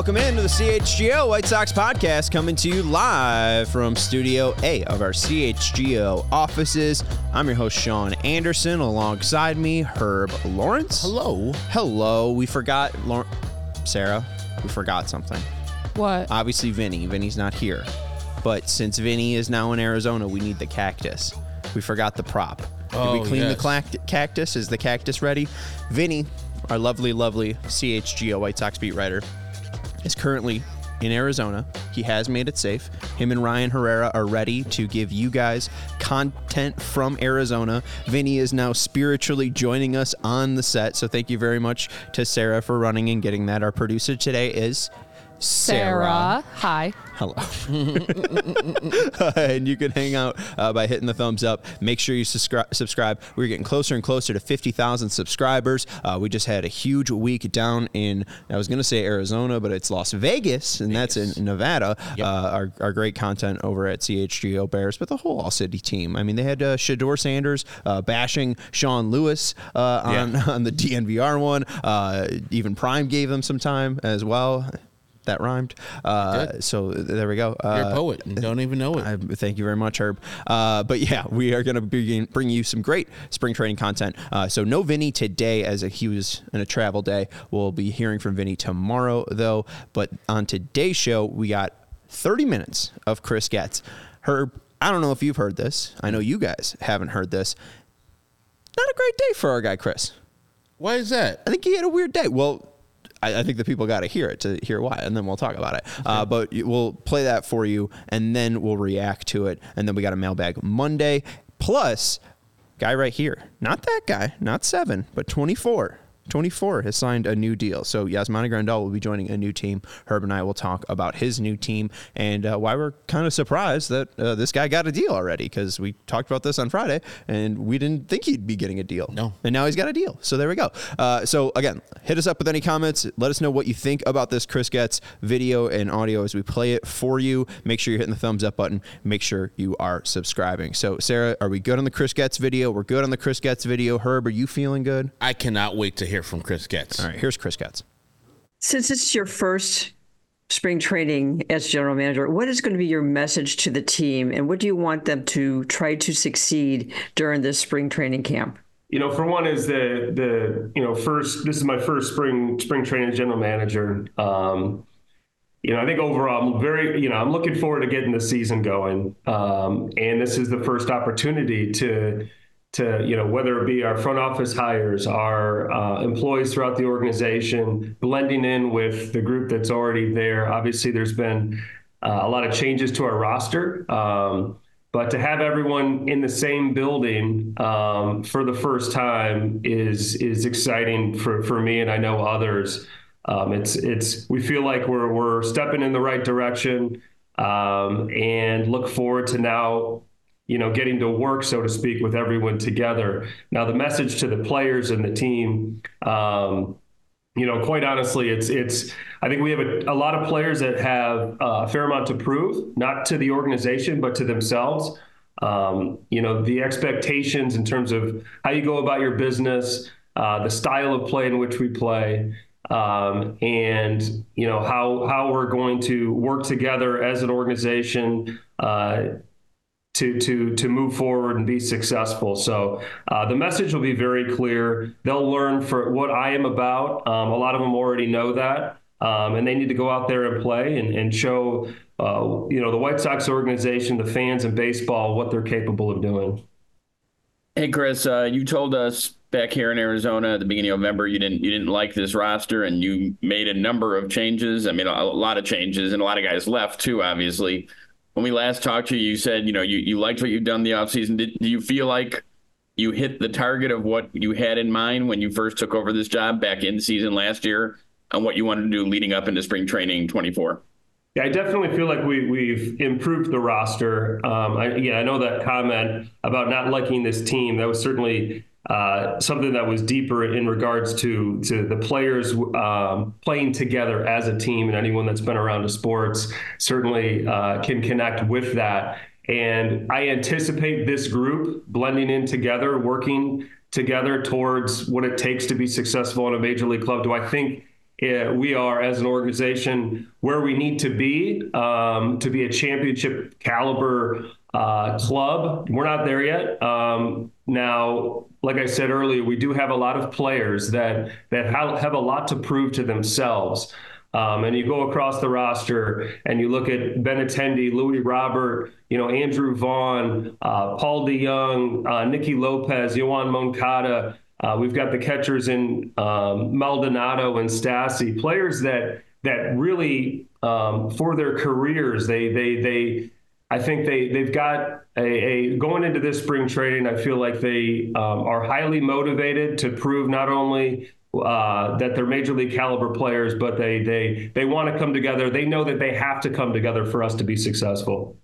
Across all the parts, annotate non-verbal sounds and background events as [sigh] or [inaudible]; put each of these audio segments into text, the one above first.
welcome into the CHGO White Sox podcast coming to you live from Studio A of our CHGO offices. I'm your host, Sean Anderson. Alongside me, Herb Lawrence. Hello. Hello. We forgot, Lau- Sarah, we forgot something. What? Obviously, Vinny. Vinny's not here. But since Vinny is now in Arizona, we need the cactus. We forgot the prop. Did we Oh, clean yes. the clact- cactus? Is the cactus ready? Vinny, our lovely, lovely CHGO White Sox beat writer, is currently in Arizona. He has made it safe. Him and Ryan Herrera are ready to give you guys content from Arizona. Vinny is now spiritually joining us on the set. So thank you very much to Sarah for running and getting that. Our producer today is Sarah. Hi. Hello. [laughs] [laughs] and you can hang out uh, by hitting the thumbs up. Make sure you subscri- subscribe. We're getting closer and closer to 50,000 subscribers. Uh, we just had a huge week down in, I was going to say Arizona, but it's Las Vegas, and that's in Nevada. Uh, our, our great content over at CHGO Bears, but the whole All City team. I mean, they had uh, Shedeur Sanders uh, bashing Sean Lewis uh, on, [laughs] on the DNVR one. Uh, even Prime gave them some time as well. That rhymed. Uh, so there we go. Uh, You're a poet and don't even know it. [laughs] I, thank you very much, Herb. Uh, but yeah, we are going to be bring you some great spring training content. Uh, so no Vinny today, as he was in a travel day. We'll be hearing from Vinny tomorrow, though. But on today's show, we got 30 minutes of Chris Getz. Herb, I don't know if you've heard this. I know you guys haven't heard this. Not a great day for our guy Chris. Why is that? I think he had a weird day. Well, I, I think the people got to hear it to hear why, and then we'll talk about it. Uh, but we'll play that for you, and then we'll react to it, and then we got a mailbag Monday. Plus, guy right here, not that guy, not seven, but twenty four. 24 has signed a new deal. So, Yasmani Grandal will be joining a new team. Herb and I will talk about his new team and uh, why we're kind of surprised that uh, this guy got a deal already because we talked about this on Friday and we didn't think he'd be getting a deal. No. And now he's got a deal. So there we go. Uh, so again, hit us up with any comments. Let us know what you think about this Chris Getz video and audio as we play it for you. Make sure you're hitting the thumbs up button. Make sure you are subscribing. So Sarah, are we good on the Chris Getz video? We're good on the Chris Getz video. Herb, are you feeling good? I cannot wait to hear from Chris Getz. All right, here's Chris Getz. Since it's your first spring training as general manager, what is going to be your message to the team and what do you want them to try to succeed during this spring training camp? You know, for one is the the you know first this is my first spring spring training general manager. Um, you know, I think overall I'm very you know I'm looking forward to getting the season going, um, and this is the first opportunity to to you know whether it be our front office hires, our uh, employees throughout the organization, blending in with the group that's already there. Obviously, there's been uh, a lot of changes to our roster. Um, but to have everyone in the same building um, for the first time is is exciting for, for me and I know others. Um, it's it's we feel like we're we're stepping in the right direction um, and look forward to now you know getting to work so to speak with everyone together. Now the message to the players and the team. Um, you know, quite honestly, it's it's. I think we have a, a lot of players that have uh, a fair amount to prove, not to the organization, but to themselves. Um, you know, the expectations in terms of how you go about your business, uh, the style of play in which we play, um, and you know how how we're going to work together as an organization. Uh, to to to move forward and be successful. So uh, the message will be very clear. They'll learn for what I am about. Um, a lot of them already know that, um, and they need to go out there and play and, and show uh, you know the White Sox organization, the fans, and baseball what they're capable of doing. Hey Chris, uh, you told us back here in Arizona at the beginning of November you didn't you didn't like this roster and you made a number of changes. I mean a, a lot of changes and a lot of guys left too, obviously. When we last talked to you, you said, you know, you, you liked what you've done the offseason. Did do you feel like you hit the target of what you had in mind when you first took over this job back in season last year on what you wanted to do leading up into spring training 24? Yeah, I definitely feel like we, we've improved the roster. Um, I, yeah, I know that comment about not liking this team. That was certainly uh, something that was deeper in regards to to the players um, playing together as a team. And anyone that's been around to sports certainly uh, can connect with that. And I anticipate this group blending in together, working together towards what it takes to be successful in a major league club. Do I think uh, we are as an organization where we need to be um, to be a championship caliber uh, club. We're not there yet. Um, now, like I said earlier, we do have a lot of players that that have a lot to prove to themselves. Um, and you go across the roster and you look at Benintendi, Luis Robert, you know Andrew Vaughn, uh, Paul DeJong, uh, Nicky Lopez, Yoan Moncada. Uh, we've got the catchers in um, Maldonado and Stassi, players that that really um, for their careers they they they I think they they've got a, a, going into this spring training. I feel like they um, are highly motivated to prove not only uh, that they're major league caliber players, but they they they want to come together. They know that they have to come together for us to be successful.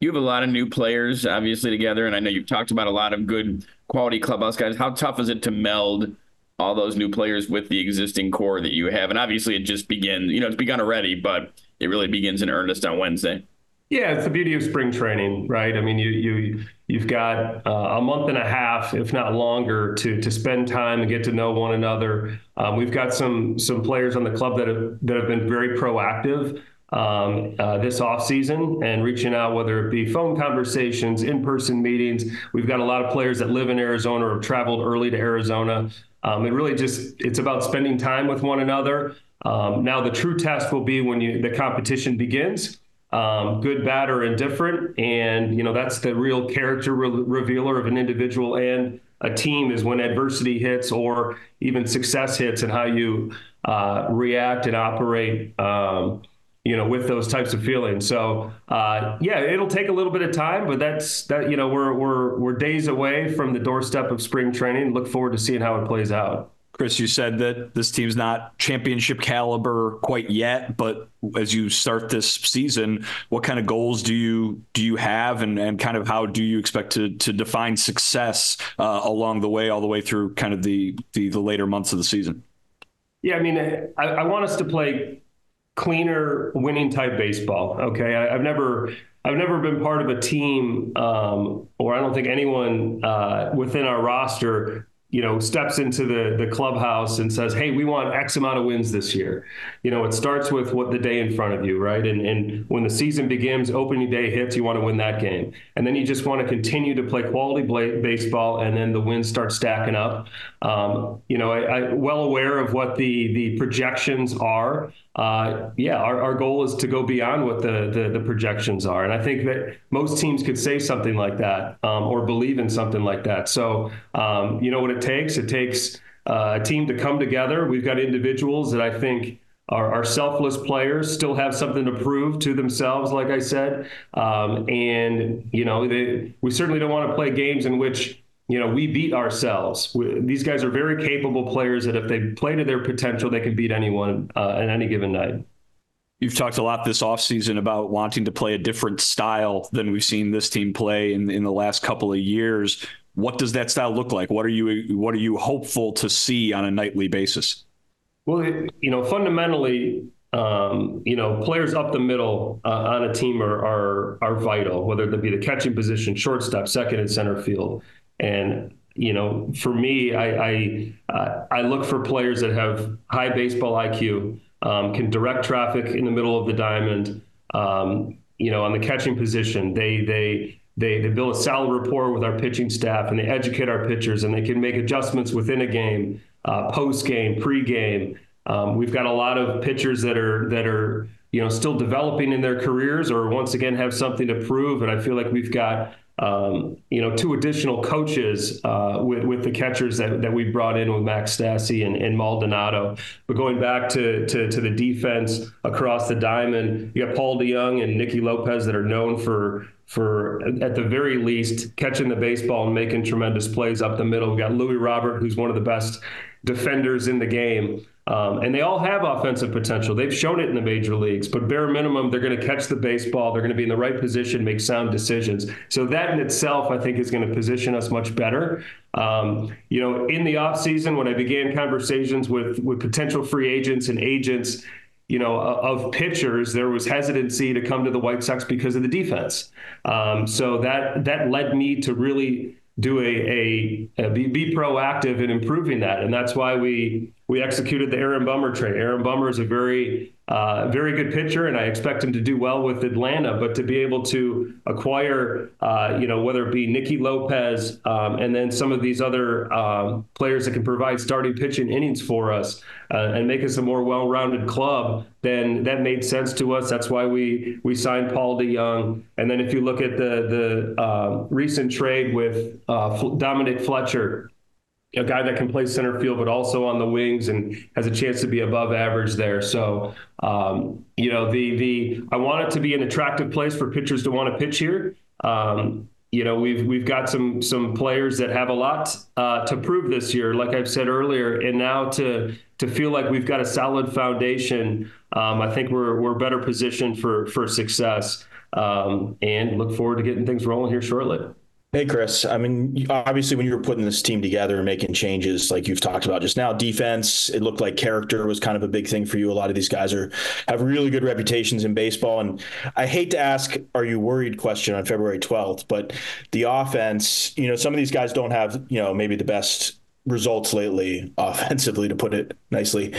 You have a lot of new players, obviously, together, and I know you've talked about a lot of good quality clubhouse guys. How tough is it to meld all those new players with the existing core that you have? And obviously, it just begins. You know, it's begun already, but it really begins in earnest on Wednesday. Yeah, it's the beauty of spring training, right? I mean, you you you've got uh, a month and a half, if not longer, to to spend time and get to know one another. Um, we've got some some players on the club that have that have been very proactive um, uh, this off season and reaching out, whether it be phone conversations, in person meetings. We've got a lot of players that live in Arizona or have traveled early to Arizona. Um, it really just it's about spending time with one another. Um, now the true test will be when you the competition begins um, good, bad, or indifferent. And, you know, that's the real character re- revealer of an individual and a team is when adversity hits or even success hits and how you uh, react and operate. Um, you know, with those types of feelings. So, uh, yeah, it'll take a little bit of time, but that's that. You know, we're we're we're days away from the doorstep of spring training. Look forward to seeing how it plays out. Chris, you said that this team's not championship caliber quite yet, but as you start this season, what kind of goals do you do you have, and, and kind of how do you expect to to define success uh, along the way, all the way through kind of the, the, the later months of the season? Yeah, I mean, I, I want us to play cleaner, winning type baseball. Okay, I, have never I've never been part of a team, um, or I don't think anyone uh, within our roster you know, steps into the the clubhouse and says, "Hey, we want X amount of wins this year." You know, it starts with what the day in front of you, right? And and when the season begins, opening day hits, you want to win that game, and then you just want to continue to play quality baseball, and then the wins start stacking up. Um, you know, I, I well aware of what the the projections are uh, yeah, our, our goal is to go beyond what the, the, the projections are, and I think that most teams could say something like that um, or believe in something like that. So um, you know what it takes? It takes uh, a team to come together. We've got individuals that I think are, are, selfless players, still have something to prove to themselves, like I said. Um, and, you know, they, we certainly don't want to play games in which you know, we beat ourselves. We, these guys are very capable players that if they play to their potential, they can beat anyone uh, any given night. You've talked a lot this offseason about wanting to play a different style than we've seen this team play in, in the last couple of years. What does that style look like? What are you what are you hopeful to see on a nightly basis? Well, you know, fundamentally, um, you know, players up the middle uh, on a team are, are are vital, whether it be the catching position, shortstop, second, and center field. And you know, for me, I I, uh, I look for players that have high baseball IQ, um, can direct traffic in the middle of the diamond. Um, you know, on the catching position, they they they they build a solid rapport with our pitching staff, and they educate our pitchers, and they can make adjustments within a game, uh, post game, pre game. Um, we've got a lot of pitchers that are that are you know still developing in their careers, or once again have something to prove, and I feel like we've got um, you know, two additional coaches uh, with, with the catchers that, that we brought in with Max Stassi and, and Maldonado. But going back to, to, to the defense across the diamond, you got Paul DeJong and Nicky Lopez that are known for for at the very least catching the baseball and making tremendous plays up the middle. We got Luis Robert, who's one of the best defenders in the game. Um, and they all have offensive potential. They've shown it in the major leagues, but bare minimum, they're going to catch the baseball. They're going to be in the right position, make sound decisions. So that in itself, I think, is going to position us much better. Um, you know, in the offseason, when I began conversations with with potential free agents and agents, you know, of pitchers, there was hesitancy to come to the White Sox because of the defense. Um, so that that led me to really do a, a, a be, be proactive in improving that, and that's why we we executed the Aaron Bummer trade. Aaron Bummer is a very uh, very good pitcher, and I expect him to do well with Atlanta. But to be able to acquire, uh, you know, whether it be Nicky Lopez um, and then some of these other um, players that can provide starting pitching innings for us uh, and make us a more well-rounded club, then that made sense to us. That's why we we signed Paul DeJong. And then if you look at the the uh, recent trade with uh, Dominic Fletcher a guy that can play center field, but also on the wings and has a chance to be above average there. So, um, you know, the the I want it to be an attractive place for pitchers to want to pitch here. Um, you know, we've we've got some some players that have a lot uh, to prove this year, like I've said earlier, and now to to feel like we've got a solid foundation, um, I think we're we're better positioned for for success, um, and look forward to getting things rolling here shortly. Hey, Chris. I mean, obviously, when you were putting this team together and making changes, like you've talked about just now, defense, it looked like character was kind of a big thing for you. A lot of these guys are have really good reputations in baseball. And I hate to ask, are you worried question on February 12th, but the offense, you know, some of these guys don't have, you know, maybe the best results lately [laughs] offensively, to put it nicely.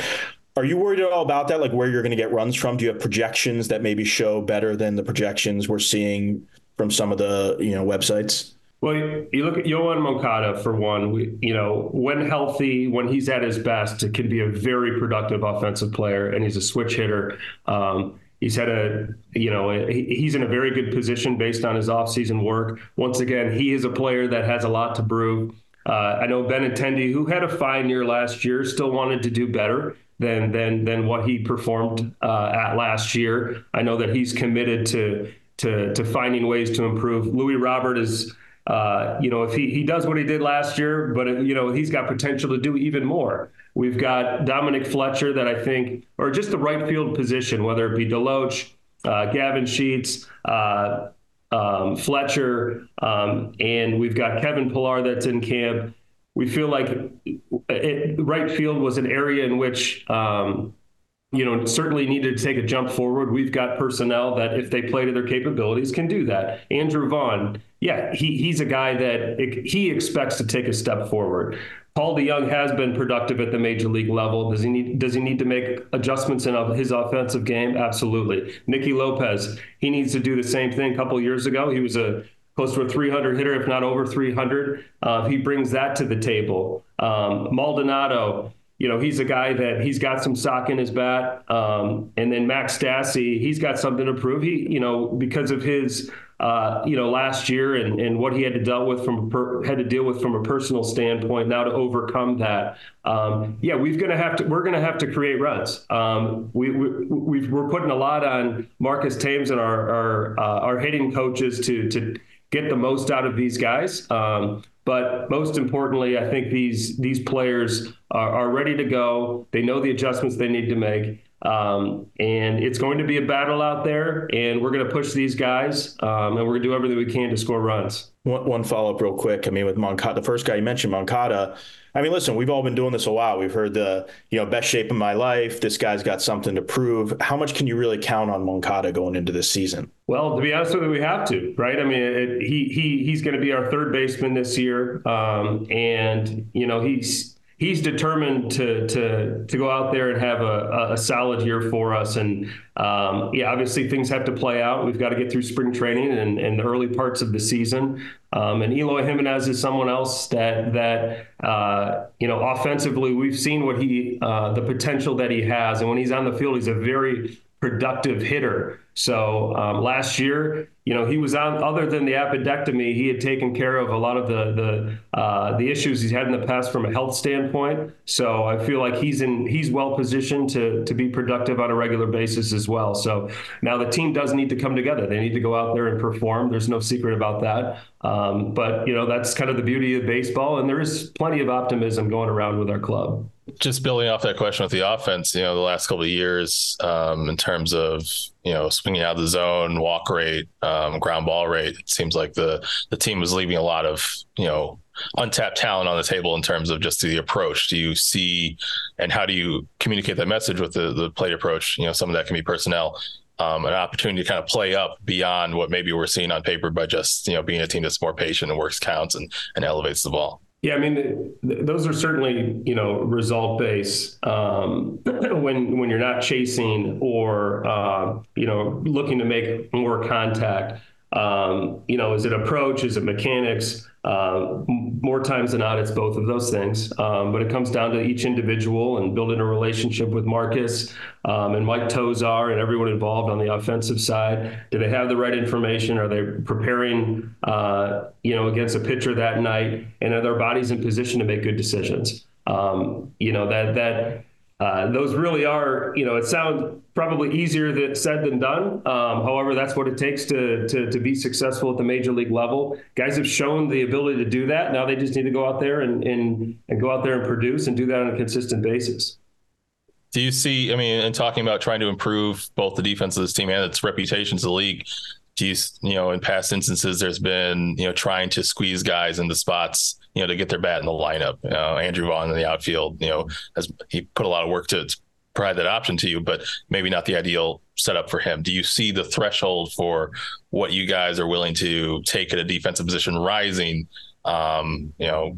Are you worried at all about that? Like where you're going to get runs from? Do you have projections that maybe show better than the projections we're seeing from some of the, you know, websites? Well, you look at Yoan Moncada for one. We, you know, when healthy, when he's at his best, it can be a very productive offensive player, and he's a switch hitter. Um, he's had a, you know, a, he's in a very good position based on his offseason work. Once again, he is a player that has a lot to prove. Uh, I know Benintendi, who had a fine year last year, still wanted to do better than than than what he performed uh, at last year. I know that he's committed to to to finding ways to improve. Luis Robert is uh, you know, if he, he does what he did last year, but, you know, he's got potential to do even more. We've got Dominic Fletcher that I think, or just the right field position, whether it be DeLoach, uh, Gavin Sheets, uh, um, Fletcher, um, and we've got Kevin Pillar that's in camp. We feel like it, right field was an area in which um, you know, certainly needed to take a jump forward. We've got personnel that, if they play to their capabilities, can do that. Andrew Vaughn, yeah, he, he's a guy that it, he expects to take a step forward. Paul DeJong has been productive at the major league level. Does he need Does he need to make adjustments in his offensive game? Absolutely. Nicky Lopez, he needs to do the same thing. A couple years ago, he was a close to a 300 hitter, if not over 300. Uh, he brings that to the table. Um, Maldonado, you know, he's a guy that he's got some sock in his bat. Um, and then Max Stassi, he's got something to prove. He, you know, because of his, uh, you know, last year and, and what he had to deal with from per, had to deal with from a personal standpoint. Now to overcome that, um, yeah, we've gonna have to we're gonna have to create runs. Um, we, we we are putting a lot on Marcus Thames and our our uh, our hitting coaches to to get the most out of these guys. Um, but most importantly, I think these these players are, are ready to go. They know the adjustments they need to make. Um, and it's going to be a battle out there, and we're going to push these guys, um, and we're going to do everything we can to score runs. One, one follow up, real quick. I mean, with Moncada, the first guy you mentioned, Moncada. I mean, listen, we've all been doing this a while. We've heard the, you know, best shape of my life. This guy's got something to prove. How much can you really count on Moncada going into this season? Well, to be honest with you, we have to, right? I mean, it, he he he's going to be our third baseman this year, um, and you know he's he's determined to to to go out there and have a, a solid year for us. And um, yeah, obviously things have to play out. We've got to get through spring training and, and the early parts of the season. Um, and Eloy Jimenez is someone else that that uh, you know offensively we've seen what he uh, the potential that he has, and when he's on the field, he's a very productive hitter. So um, last year, you know, he was on. Other than the appendectomy, he had taken care of a lot of the the uh, the issues he's had in the past from a health standpoint. So I feel like he's in he's well positioned to to be productive on a regular basis as well. So now the team does need to come together. They need to go out there and perform. There's no secret about that. Um, but you know, that's kind of the beauty of baseball, and there is plenty of optimism going around with our club just building off that question with the offense, you know, the last couple of years, um, in terms of you know swinging out of the zone, walk rate, um, ground ball rate, it seems like the the team was leaving a lot of you know untapped talent on the table in terms of just the approach. Do you see, and how do you communicate that message with the the plate approach? You know, some of that can be personnel. um, an opportunity to kind of play up beyond what maybe we're seeing on paper by just you know being a team that's more patient and works counts and, and elevates the ball. Yeah, I mean, th- those are certainly you know result based. Um, [clears throat] when when you're not chasing or uh, you know looking to make more contact, um, you know, is it approach? Is it mechanics? Uh, more times than not, it's both of those things. Um, but it comes down to each individual and building a relationship with Marcus um, and Mike Tosar and everyone involved on the offensive side. Do they have the right information? Are they preparing, uh, you know, against a pitcher that night? And are their bodies in position to make good decisions? Um, you know that that uh, those really are, you know, it sounds probably easier said than done. Um, however, that's what it takes to, to, to be successful at the major league level. Guys have shown the ability to do that. Now they just need to go out there and, and, and go out there and produce and do that on a consistent basis. Do you see, I mean, in talking about trying to improve both the defense of this team and its reputation to a league, do you, you know, in past instances, there's been, you know, trying to squeeze guys into spots you know, to get their bat in the lineup. Know, Andrew Vaughn in the outfield, you know, has he put a lot of work to provide that option to you, but maybe not the ideal setup for him. Do you see the threshold for what you guys are willing to take at a defensive position rising? Um, you know,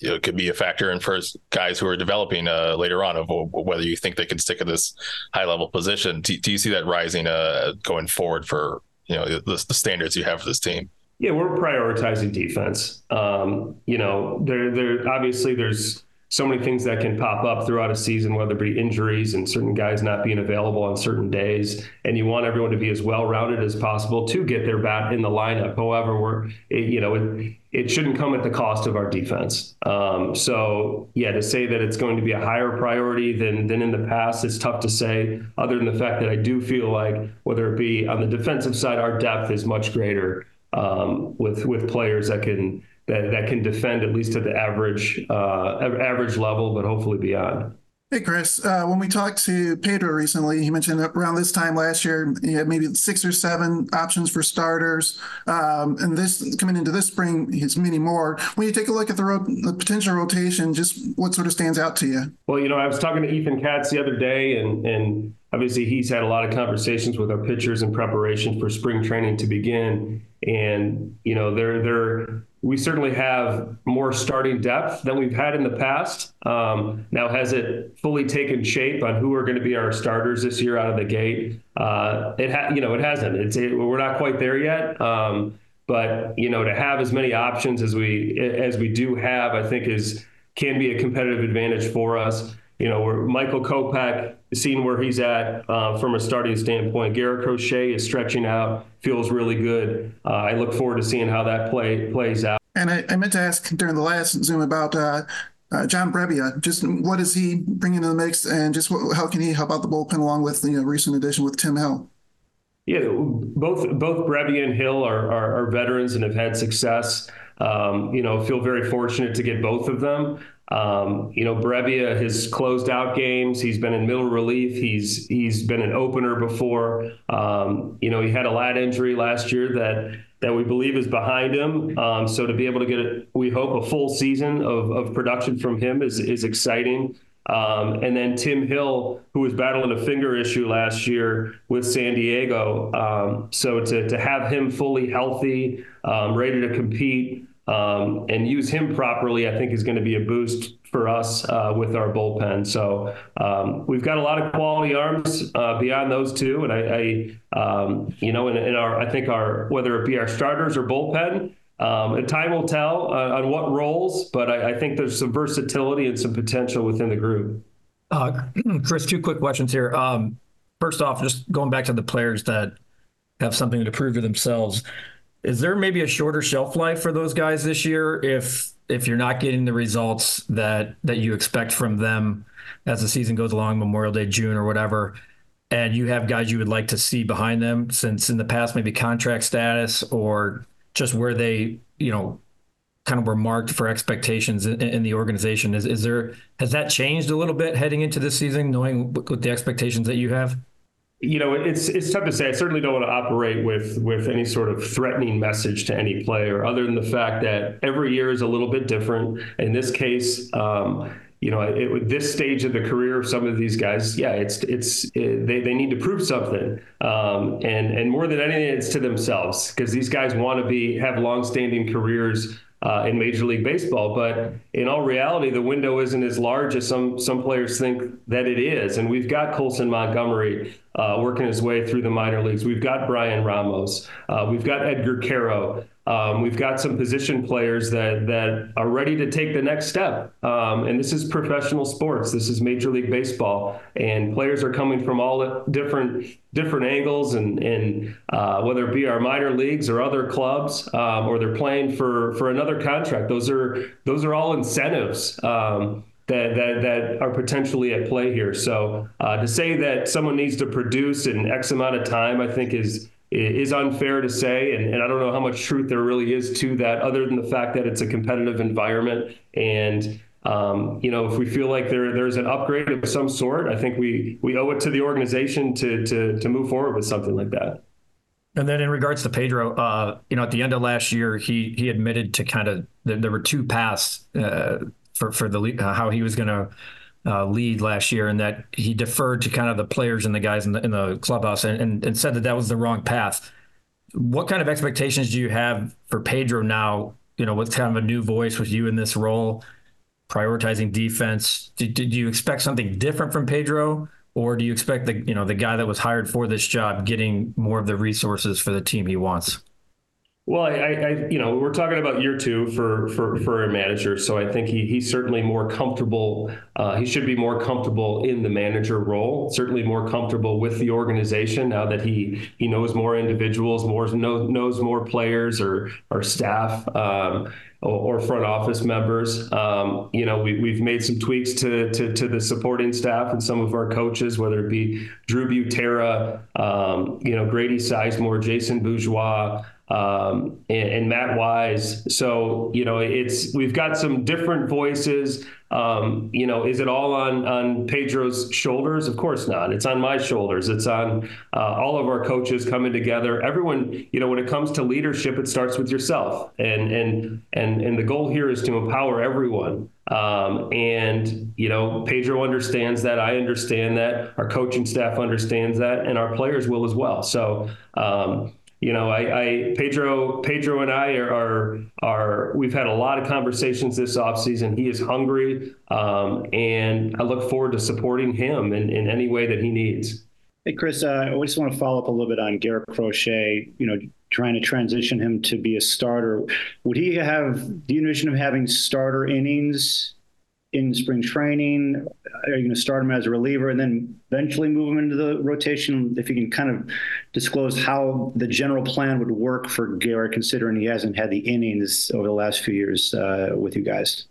it could be a factor in first guys who are developing uh, later on of whether you think they can stick at this high level position. Do, do you see that rising uh, going forward for you know the, the standards you have for this team? Yeah, we're prioritizing defense. Um, you know, there, there obviously there's so many things that can pop up throughout a season, whether it be injuries and certain guys not being available on certain days, and you want everyone to be as well rounded as possible to get their bat in the lineup. However, we're it, you know it, it shouldn't come at the cost of our defense. Um, so yeah, to say that it's going to be a higher priority than than in the past, it's tough to say. Other than the fact that I do feel like whether it be on the defensive side, our depth is much greater um, with with players that can that, that can defend at least at the average uh, average level, but hopefully beyond. Hey, Chris. Uh, when we talked to Pedro recently, he mentioned around this time last year, he had maybe six or seven options for starters. Um, and this coming into this spring, he's many more. When you take a look at the, ro- the, potential rotation, just what sort of stands out to you? Well, you know, I was talking to Ethan Katz the other day, and and obviously he's had a lot of conversations with our pitchers in preparation for spring training to begin. And you know, they're they're we certainly have more starting depth than we've had in the past. Um, now, has it fully taken shape on who are going to be our starters this year out of the gate? Uh, it ha- you know, it hasn't. It's it, we're not quite there yet. Um, but you know, to have as many options as we as we do have, I think is can be a competitive advantage for us. You know, we're Michael Kopech, seeing where he's at uh, from a starting standpoint. Garrett Crochet is stretching out, feels really good. Uh, I look forward to seeing how that play plays out. And I, I meant to ask during the last Zoom about uh, uh, John Brebbia. Just what does he bring into the mix, and just what, how can he help out the bullpen along with the you know, recent addition with Tim Hill? Yeah, both both Brebbia and Hill are, are, are veterans and have had success. Um, you know, feel very fortunate to get both of them. Um, you know, Brebbia has closed out games. He's been in middle relief. He's he's been an opener before. Um, you know, he had a lat injury last year that that we believe is behind him. Um, so to be able to get, a, we hope, a full season of, of production from him is is exciting. Um, and then Tim Hill, who was battling a finger issue last year with San Diego. Um, so to, to have him fully healthy, um, ready to compete, um, and use him properly, I think is going to be a boost for us uh, with our bullpen. So um, we've got a lot of quality arms uh, beyond those two, and I, I um, you know, in, in, our, I think our whether it be our starters or bullpen. Um, time will tell uh, on what roles, but I, I, think there's some versatility and some potential within the group. Uh, [clears throat] Chris, two quick questions here. Um, first off, just going back to the players that have something to prove to themselves. Is there maybe a shorter shelf life for those guys this year if if you're not getting the results that that you expect from them as the season goes along, Memorial Day, June, or whatever, and you have guys you would like to see behind them since in the past maybe contract status or just where they you know kind of were marked for expectations in, in, the organization. Is is there has that changed a little bit heading into this season knowing what, what the expectations that you have you know, it's it's tough to say. I certainly don't want to operate with with any sort of threatening message to any player, other than the fact that every year is a little bit different. In this case, um, you know, at this stage of the career of some of these guys, yeah, it's it's it, they, they need to prove something, um, and and more than anything, it's to themselves because these guys want to be have long-standing careers uh, in Major League Baseball. But in all reality, the window isn't as large as some some players think that it is. And we've got Colson Montgomery uh, working his way through the minor leagues. We've got Bryan Ramos. Uh, we've got Edgar Quero. Um, we've got some position players that that are ready to take the next step. Um, and this is professional sports. This is Major League Baseball, and players are coming from all different different angles, and and uh, whether it be our minor leagues or other clubs, um, or they're playing for for another contract. Those are those are all incentives. Um, that, that, that are potentially at play here. So uh, to say that someone needs to produce in X amount of time, I think is is unfair to say, and, and I don't know how much truth there really is to that, other than the fact that it's a competitive environment. And um, you know, if we feel like there there's an upgrade of some sort, I think we we owe it to the organization to to to move forward with something like that. And then in regards to Pedro, uh, you know, at the end of last year, he he admitted to kind of there were two paths uh, for for the uh, how he was going to uh, lead last year, and that he deferred to kind of the players and the guys in the, in the clubhouse, and, and, and said that that was the wrong path. What kind of expectations do you have for Pedro now? You know, with kind of a new voice with you in this role, prioritizing defense. Did, did you expect something different from Pedro, or do you expect the you know the guy that was hired for this job getting more of the resources for the team he wants? Well, I, I, you know, we're talking about year two for for for a manager, so I think he he's certainly more comfortable. Uh, he should be more comfortable in the manager role. Certainly more comfortable with the organization now that he he knows more individuals, more knows knows more players or or staff. Um, or, front office members. Um, you know, we, we've made some tweaks to, to, to the supporting staff and some of our coaches, whether it be Drew Butera, um, you know, Grady Sizemore, Jason Bourgeois, um, and, and, Matt Wise. So you know, it's we've got some different voices. Um, you know, is it all on on Pedro's shoulders? Of course not. It's on my shoulders. It's on uh, all of our coaches coming together. Everyone, you know, when it comes to leadership, it starts with yourself, and and and and the goal here is to empower everyone. Um, and you know, Pedro understands that. I understand that. Our coaching staff understands that, and our players will as well. So. Um, you know, I, I, Pedro Pedro and I are, are, are we've had a lot of conversations this offseason. He is hungry, um, and I look forward to supporting him in, in any way that he needs. Hey, Chris, uh, I just want to follow up a little bit on Garrett Crochet. You know, trying to transition him to be a starter. Would he have? Do you envision him having starter innings in spring training? Are you going to start him as a reliever and then eventually move him into the rotation? If you can kind of disclose how the general plan would work for Garrett, considering he hasn't had the innings over the last few years uh, with you guys.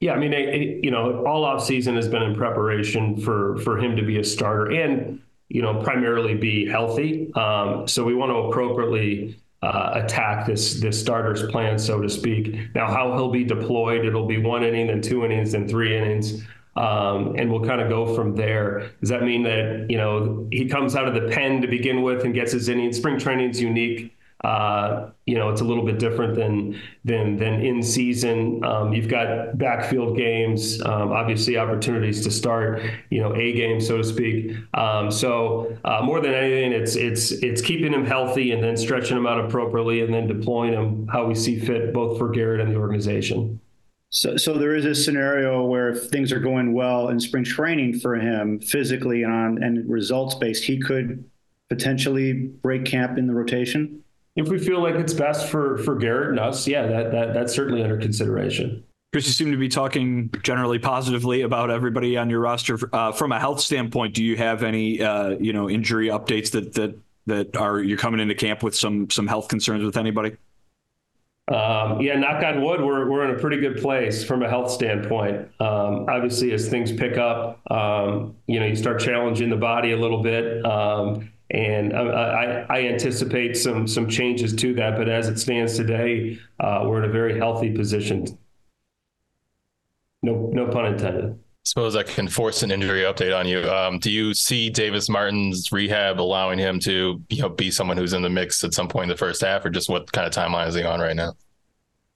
Yeah, I mean, it, it, you know, all off season has been in preparation for for him to be a starter and you know primarily be healthy. Um, so we want to appropriately uh, attack this this starter's plan, so to speak. Now, how he'll be deployed, it'll be one inning, then two innings, then three innings. Um, and we'll kind of go from there. Does that mean that you know he comes out of the pen to begin with and gets his innings? Spring training is unique you know, it's a little bit different than than than in season. Um, you've got backfield games, um, obviously opportunities to start, you know, a game so to speak. Um, so uh, more than anything, it's it's it's keeping him healthy and then stretching him out appropriately and then deploying him how we see fit, both for Garrett and the organization. So, so there is a scenario where if things are going well in spring training for him physically and on and results based, he could potentially break camp in the rotation if we feel like it's best for for Garrett and us, yeah, that, that that's certainly under consideration. Chris, you seem to be talking generally positively about everybody on your roster. Uh, from a health standpoint, do you have any uh, you know injury updates that that that are you're coming into camp with some some health concerns with anybody? Um, yeah, knock on wood, we're we're in a pretty good place from a health standpoint. Um, obviously, as things pick up, um, you know, you start challenging the body a little bit. And I, I, anticipate some some changes to that. But as it stands today, uh, we're in a very healthy position. No, no pun intended. Suppose I can force an injury update on you. Um, do you see Davis Martin's rehab allowing him to, you know, be someone who's in the mix at some point in the first half, or just what kind of timeline is he on right now?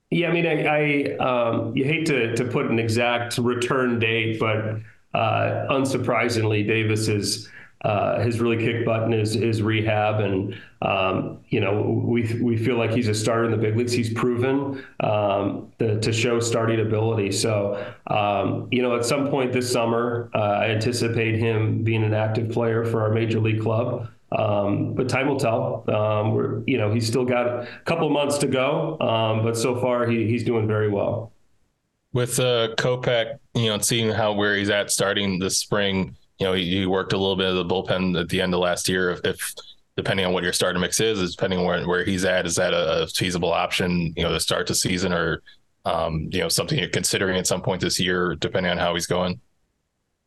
Yeah, I mean, I, I um, you hate to to put an exact return date, but uh, unsurprisingly, Davis is uh, has really kicked butt in his, his rehab, and um, you know we we feel like he's a starter in the big leagues. He's proven um, the, to show starting ability. So um, you know at some point this summer, uh, I anticipate him being an active player for our major league club. Um, but time will tell. Um, we're, you know, he's still got a couple months to go, um, but so far he, he's doing very well. With uh, Kopech, you know, seeing how where he's at starting this spring, you know, he, he, worked a little bit of the bullpen at the end of last year. If, if depending on what your starter mix is, depending on where, where he's at, is that a, a feasible option, you know, to start the season or, um, you know, something you're considering at some point this year, depending on how he's going?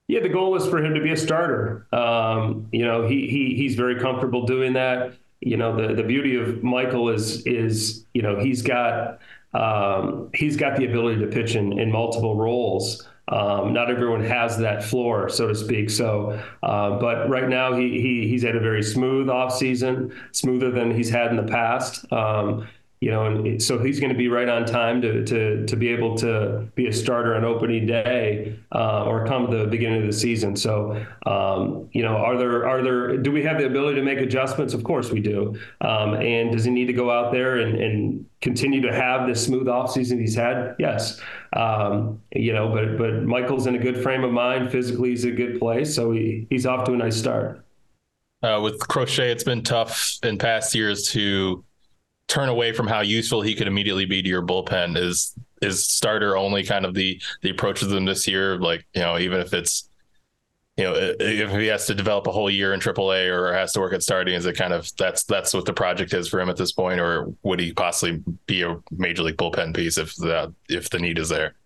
Yeah, the goal is for him to be a starter. Um, you know, he, he he's very comfortable doing that. You know, the, the beauty of Michael is is you know he's got um, he's got the ability to pitch in, in multiple roles. Um, not everyone has that floor, so to speak. So, uh, but right now he, he he's had a very smooth off season, smoother than he's had in the past. Um, you know, and so he's going to be right on time to to to be able to be a starter on opening day uh, or come the beginning of the season. So, um, you know, are there are there do we have the ability to make adjustments? Of course we do. Um, and does he need to go out there and, and continue to have this smooth offseason he's had? Yes. Um, you know, but but Michael's in a good frame of mind. Physically, he's in a good place, so he, he's off to a nice start. Uh, with Crochet, it's been tough in past years to turn away from how useful he could immediately be to your bullpen is is starter only kind of the the approach of them this year. Like you know even if it's you know if he has to develop a whole year in AAA or has to work at starting is it kind of that's that's what the project is for him at this point? Or would he possibly be a major league bullpen piece if the if the need is there?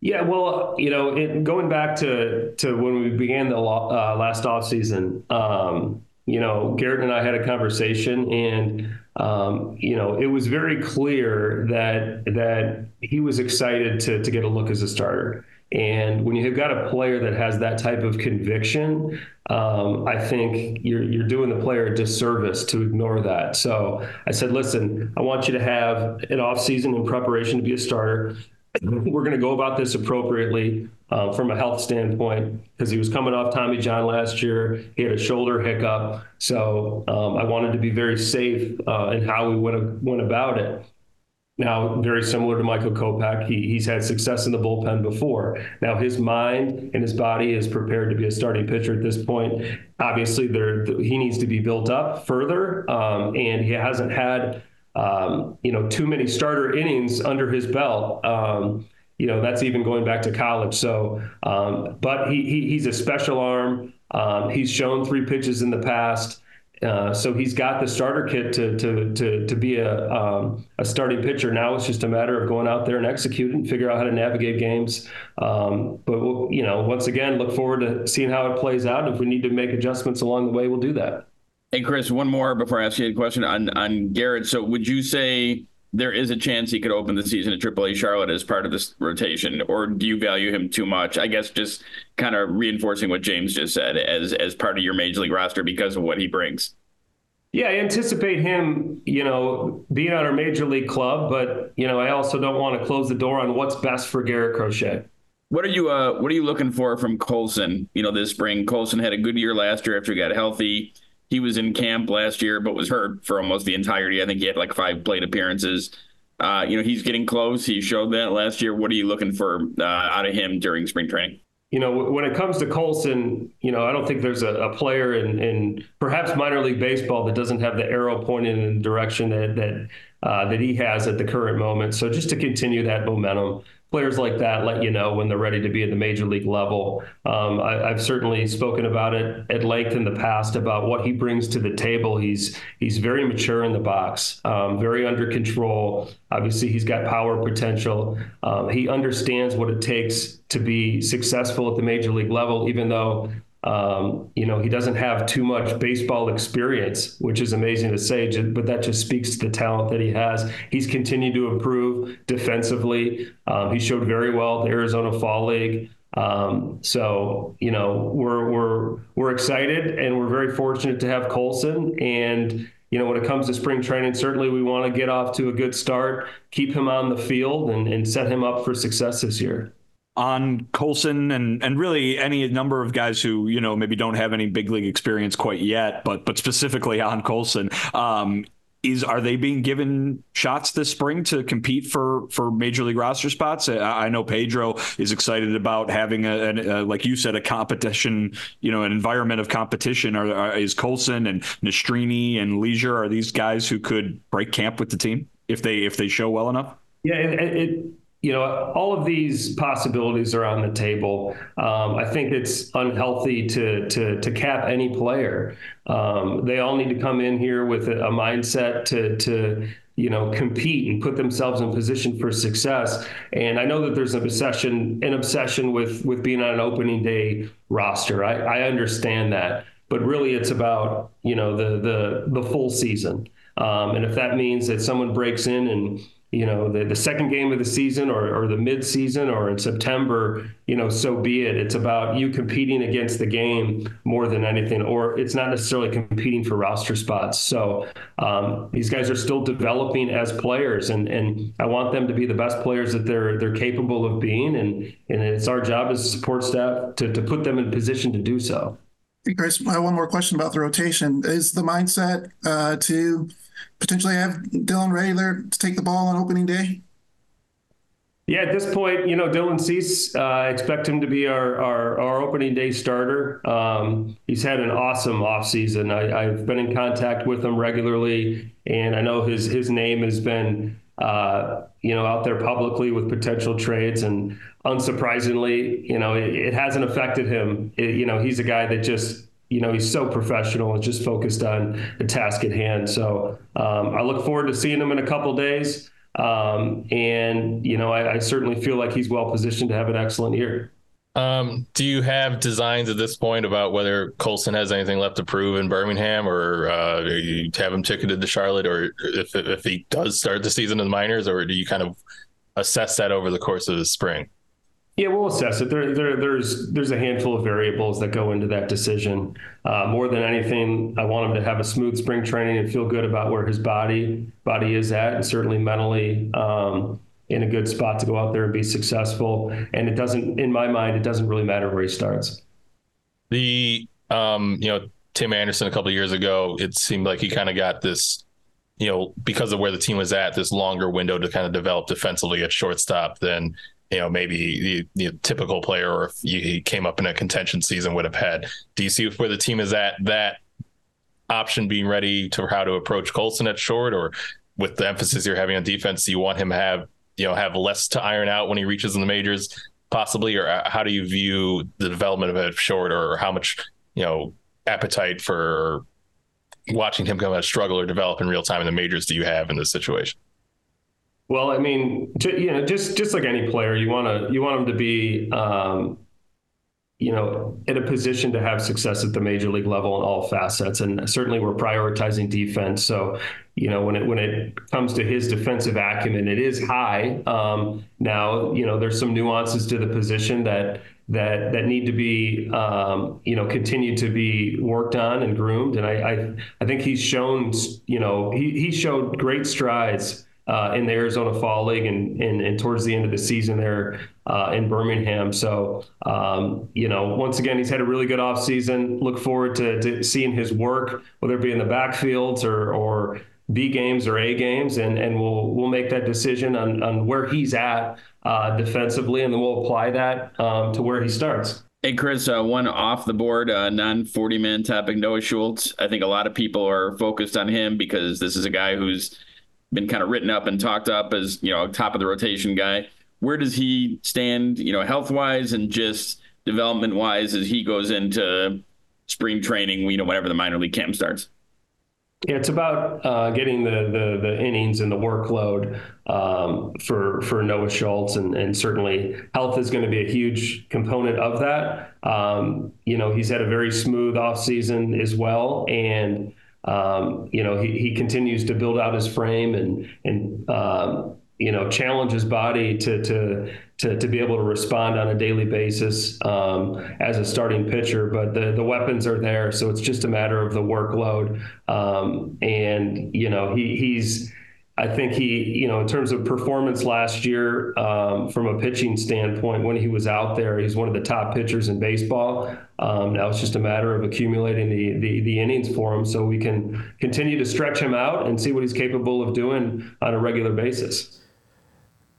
Yeah, well, you know, it, going back to to when we began the uh, last off season, um, you know, Garrett and I had a conversation, and um, you know, it was very clear that that he was excited to to get a look as a starter. And when you've got a player that has that type of conviction, um, I think you're you're doing the player a disservice to ignore that. So I said, listen, I want you to have an off season in preparation to be a starter. We're going to go about this appropriately uh, from a health standpoint because he was coming off Tommy John last year. He had a shoulder hiccup. So um, I wanted to be very safe uh, in how we went, went about it. Now, very similar to Michael Kopech, he, he's had success in the bullpen before. Now, his mind and his body is prepared to be a starting pitcher at this point. Obviously, there he needs to be built up further, um, and he hasn't had um, you know too many starter innings under his belt. Um, you know, that's even going back to college. So, um, but he, he, he's a special arm. Um, he's shown three pitches in the past. Uh, so he's got the starter kit to to to to be a um, a starting pitcher. Now it's just a matter of going out there and executing, figure out how to navigate games. Um, but we'll, you know, once again, look forward to seeing how it plays out. If we need to make adjustments along the way, we'll do that. Hey, Chris, one more before I ask you a question on on Garrett. So, would you say there is a chance he could open the season at AAA Charlotte as part of this rotation, or do you value him too much? I guess just kind of reinforcing what James just said as as part of your major league roster because of what he brings. Yeah, I anticipate him, you know, being on our major league club, but you know, I also don't want to close the door on what's best for Garrett Crochet. What are you uh what are you looking for from Colson, you know, this spring? Colson had a good year last year after he got healthy he was in camp last year, but was hurt for almost the entirety. I think he had like five plate appearances. Uh, you know, he's getting close. He showed that last year. What are you looking for uh, out of him during spring training? You know, when it comes to Colson, you know, I don't think there's a, a player in, in, perhaps minor league baseball that doesn't have the arrow pointed in the direction that that uh, that he has at the current moment. So just to continue that momentum, players like that let you know when they're ready to be at the major league level. Um, I, have certainly spoken about it at length in the past about what he brings to the table. He's he's very mature in the box, um, very under control. Obviously, he's got power potential. Um, he understands what it takes to be successful at the major league level, even though um, you know, he doesn't have too much baseball experience, which is amazing to say, but that just speaks to the talent that he has. He's continued to improve defensively. Um, he showed very well at the Arizona Fall League. Um, so you know, we're we're we're excited and we're very fortunate to have Colson and you know, when it comes to spring training, certainly we want to get off to a good start, keep him on the field, and, and set him up for success this year on Colson and and really any number of guys who you know maybe don't have any big league experience quite yet, but but specifically on Colson. Um, is are they being given shots this spring to compete for for major league roster spots? I, know Pedro is excited about having a, a, like you said a competition, you know, an environment of competition. Are, are, is Colson and Nastrini and Leasure are these guys who could break camp with the team if they if they show well enough? Yeah, it, it you know, all of these possibilities are on the table. Um, I think it's unhealthy to to to cap any player. Um, they all need to come in here with a, a mindset to to you know compete and put themselves in position for success. And I know that there's an obsession an obsession with with being on an opening day roster. I, I understand that, but really it's about you know the the the full season. Um, and if that means that someone breaks in and you know the, the second game of the season or, or the mid season or in September, you know, so be it. It's about you competing against the game more than anything, or it's not necessarily competing for roster spots. So um, these guys are still developing as players, and and I want them to be the best players that they're they're capable of being, and and it's our job as a support staff to to put them in position to do so. Hey, Chris, I have one more question about the rotation. Is the mindset uh, to potentially have Dylan ready there to take the ball on opening day? Yeah, at this point, you know, Dylan Cease, uh, expect him to be our, our, our opening day starter. Um, he's had an awesome offseason. I, I've been in contact with him regularly, and I know his his name has been uh, you know out there publicly with potential trades. And unsurprisingly, you know, it, it hasn't affected him. It, you know, he's a guy that just you know, he's so professional and just focused on the task at hand. So um, I look forward to seeing him in a couple days. Um, and, you know, I, I, certainly feel like he's well positioned to have an excellent year. Um, do you have designs at this point about whether Colson has anything left to prove in Birmingham or uh, you have him ticketed to Charlotte or if, if he does start the season in the minors or do you kind of assess that over the course of the spring? Yeah, we'll assess it. There, there, there's there's a handful of variables that go into that decision. Uh, more than anything, I want him to have a smooth spring training and feel good about where his body body is at, and certainly mentally um, in a good spot to go out there and be successful. And it doesn't, in my mind, it doesn't really matter where he starts. The um, you know Tim Anderson a couple years ago, it seemed like he kind of got this you know, because of where the team was at, this longer window to kind of develop defensively at shortstop than you know maybe the, the typical player or if he came up in a contention season would have had. Do you see where the team is at that option being ready to how to approach Colson at short, or with the emphasis you're having on defense, do you want him to have you know have less to iron out when he reaches in the majors, possibly, or uh, how do you view the development of it short, or how much you know appetite for watching him come out struggle or develop in real time in the majors do you have in this situation? Well, I mean, you know, just just like any player, you want to you want them to be, um, you know, in a position to have success at the major league level in all facets. And certainly, we're prioritizing defense. So, you know, when it when it comes to his defensive acumen, it is high. Um, now, you know, there's some nuances to the position that that that need to be um, you know continued to be worked on and groomed. And I I, I think he's shown you know he he showed great strides uh, in the Arizona Fall League and, and, and towards the end of the season there uh, in Birmingham. So, um, you know, once again, he's had a really good offseason. Look forward to, to seeing his work, whether it be in the backfields or, or B games or A games, and, and we'll we'll make that decision on, on where he's at uh, defensively, and then we'll apply that um, to where he starts. Hey, Chris, uh, one off the board, uh, non 40 man topic, Noah Schultz. I think a lot of people are focused on him because this is a guy who's been kind of written up and talked up as you know top of the rotation guy. Where does he stand, you know, health wise and just development wise as he goes into spring training? You know, whenever the minor league camp starts. Yeah, it's about uh, getting the, the, the innings and the workload um, for for Noah Schultz, and, and certainly health is going to be a huge component of that. Um, you know, he's had a very smooth offseason as well, and um, you know, he, he continues to build out his frame and and um, you know, challenge his body to to to, to be able to respond on a daily basis um, as a starting pitcher. But the the weapons are there, so it's just a matter of the workload. Um, and you know, he he's I think he, you know, in terms of performance last year, um, from a pitching standpoint, when he was out there, he's one of the top pitchers in baseball. Um, now it's just a matter of accumulating the, the, the innings for him, so we can continue to stretch him out and see what he's capable of doing on a regular basis.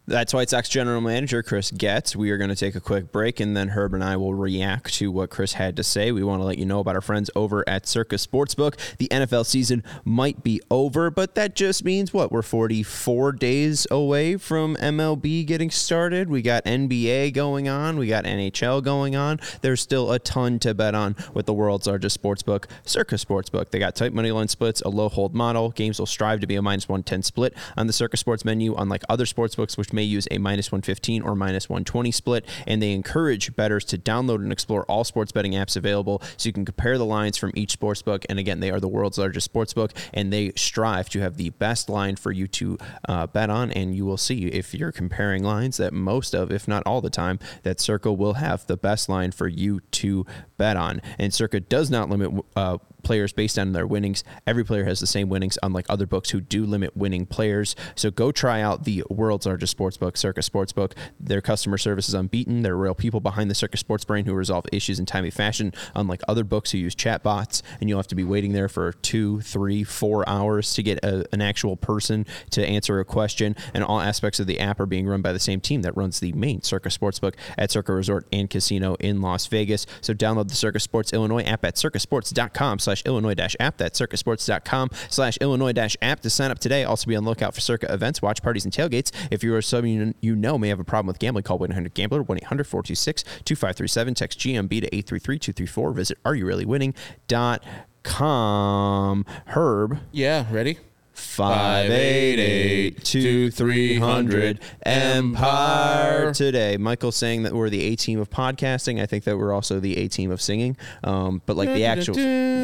That's White Sox general manager Chris Getz. We are going to take a quick break, and then Herb and I will react to what Chris had to say. We want to let you know about our friends over at Circa Sportsbook. The NFL season might be over, but that just means what? We're 44 days away from MLB getting started. We got NBA going on, we got NHL going on. There's still a ton to bet on with the world's largest sportsbook, Circa Sportsbook. They got tight money line splits, a low hold model. Games will strive to be a minus 110 split on the Circa Sports menu, unlike other sportsbooks, which may use a minus 115 or minus 120 split, and they encourage bettors to download and explore all sports betting apps available so you can compare the lines from each sports book. And again, they are the world's largest sports book, and they strive to have the best line for you to uh, bet on. And you will see if you're comparing lines that most of, if not all the time, that Circa will have the best line for you to bet on. And Circa does not limit uh, players based on their winnings. Every player has the same winnings, unlike other books who do limit winning players. So go try out the world's largest sports book, Circa Sportsbook. Their customer service is unbeaten. There are real people behind the Circa Sports brain who resolve issues in timely fashion, unlike other books who use chatbots, and you'll have to be waiting there for two, three, four hours to get a, an actual person to answer a question. And all aspects of the app are being run by the same team that runs the main Circa Sportsbook at Circa Resort and Casino in Las Vegas. So download the Circa Sports Illinois app at circasports.com slash Illinois app. That's circasports.com slash Illinois dash app to sign up today. Also be on the lookout for Circa events, watch parties, and tailgates. If you are someone you know may have a problem with gambling, call 1-800-GAMBLER, 1-800-426-2537. Text GMB to 833-234. Visit areyourreallyWinning.com. Herb. Yeah, ready? 588 2300 Empire today. Michael saying that we're the A team of podcasting. I think that we're also the A team of singing. Um, but like the actual,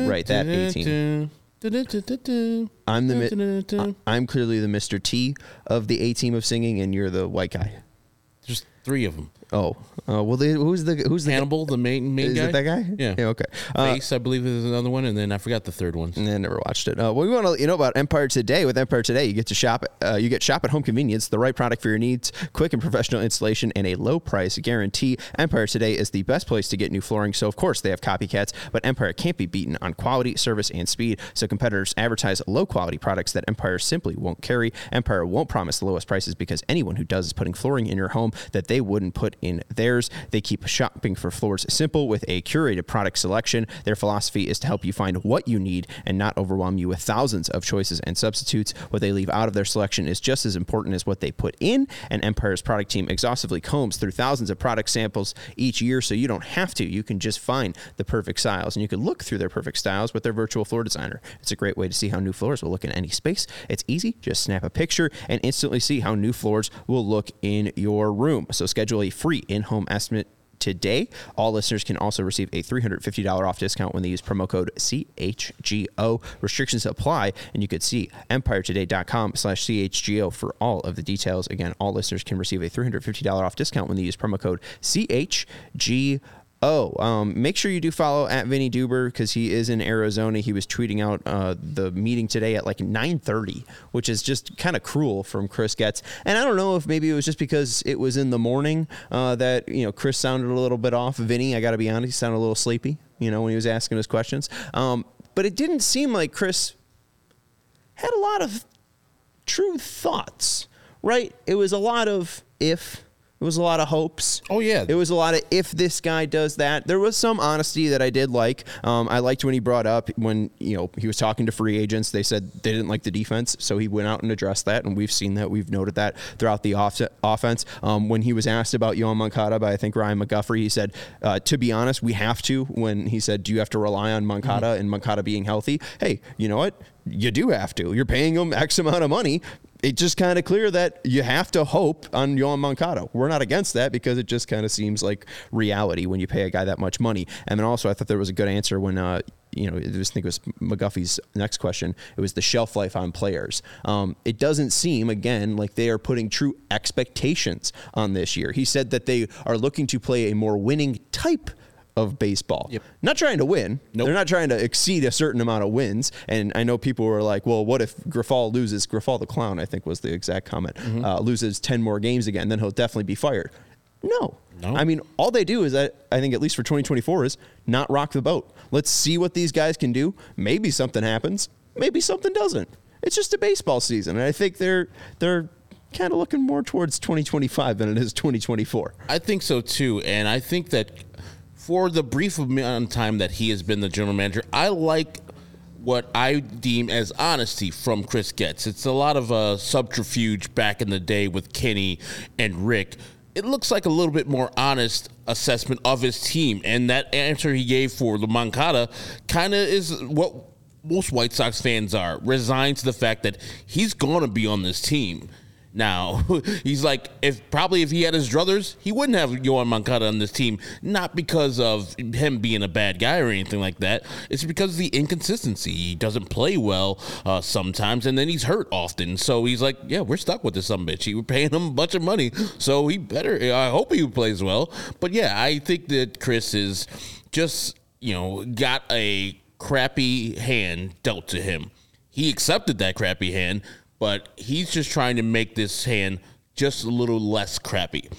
right, that A team. I'm the I'm clearly the Mr. T of the A team of singing, and you're the white guy. There's three of them. Oh, uh, well, they, who's the who's the Hannibal, the main main is guy? it that guy? Yeah. Okay. Uh, Face, I believe, is another one, and then I forgot the third one. and I never watched it. Uh, well, we want to you know about Empire Today. With Empire Today, you get to shop. Uh, you get shop at home convenience, the right product for your needs, quick and professional installation, and a low price guarantee. Empire Today is the best place to get new flooring. So of course they have copycats, but Empire can't be beaten on quality, service, and speed. So competitors advertise low quality products that Empire simply won't carry. Empire won't promise the lowest prices because anyone who does is putting flooring in your home that they wouldn't put in theirs. They keep shopping for floors simple with a curated product selection. Their philosophy is to help you find what you need and not overwhelm you with thousands of choices and substitutes. What they leave out of their selection is just as important as what they put in. And Empire's product team exhaustively combs through thousands of product samples each year, so you don't have to. You can just find the perfect styles, and you can look through their perfect styles with their virtual floor designer. It's a great way to see how new floors will look in any space. It's easy. Just snap a picture and instantly see how new floors will look in your room. So schedule a free in-home estimate today. All listeners can also receive a $350 off discount when they use promo code CHGO. Restrictions apply, and you could see empiretoday.com slash CHGO for all of the details. Again, all listeners can receive a $350 off discount when they use promo code CHGO. Oh, um, make sure you do follow at Vinny Duber because he is in Arizona. He was tweeting out uh, the meeting today at like 9:30, which is just kind of cruel from Chris Getz. And I don't know if maybe it was just because it was in the morning uh, that you know Chris sounded a little bit off. Vinny, I got to be honest, he sounded a little sleepy. You know when he was asking his questions. Um, but it didn't seem like Chris had a lot of true thoughts. Right? It was a lot of if. It was a lot of hopes. Oh yeah. It was a lot of if this guy does that. There was some honesty that I did like. Um, I liked when he brought up when you know he was talking to free agents. They said they didn't like the defense, so he went out and addressed that, and we've seen that. We've noted that throughout the off- offense. Um, when he was asked about Yoan Moncada by I think Ryan McGuffey, he said, uh, "To be honest, we have to." When he said, "Do you have to rely on Moncada mm-hmm. and Moncada being healthy?" Hey, you know what? You do have to. You're paying him X amount of money it's just kind of clear that you have to hope on Yoan Moncada. We're not against that because it just kind of seems like reality when you pay a guy that much money. And then also, I thought there was a good answer when uh, you know, I think it was McGuffey's next question. It was the shelf life on players. Um, it doesn't seem, again, like they are putting true expectations on this year. He said that they are looking to play a more winning type of baseball. Yep. Not trying to win. Nope. They're not trying to exceed a certain amount of wins. And I know people were like, well, what if Grifol loses? Grifol the clown, I think was the exact comment, mm-hmm. uh, loses 10 more games again, then he'll definitely be fired. No. no. I mean, all they do is that, I think, at least for 2024, is not rock the boat. Let's see what these guys can do. Maybe something happens. Maybe something doesn't. It's just a baseball season. And I think they're, they're, kind of looking more towards 2025 than it is 2024. I think so too. And I think that for the brief amount of time that he has been the general manager, I like what I deem as honesty from Chris Getz. It's a lot of uh, subterfuge back in the day with Kenny and Rick. It looks like a little bit more honest assessment of his team, and that answer he gave for the Moncada kind of is what most White Sox fans are resigned to the fact that he's going to be on this team. Now [laughs] he's like, if probably if he had his druthers, he wouldn't have Yoan Moncada on this team. Not because of him being a bad guy or anything like that. It's because of the inconsistency. He doesn't play well uh, sometimes, and then he's hurt often. So he's like, yeah, we're stuck with this some bitch. He, we're paying him a bunch of money, so he better. I hope he plays well. But yeah, I think that Chris is just you know got a crappy hand dealt to him. He accepted that crappy hand but he's just trying to make this hand just a little less crappy.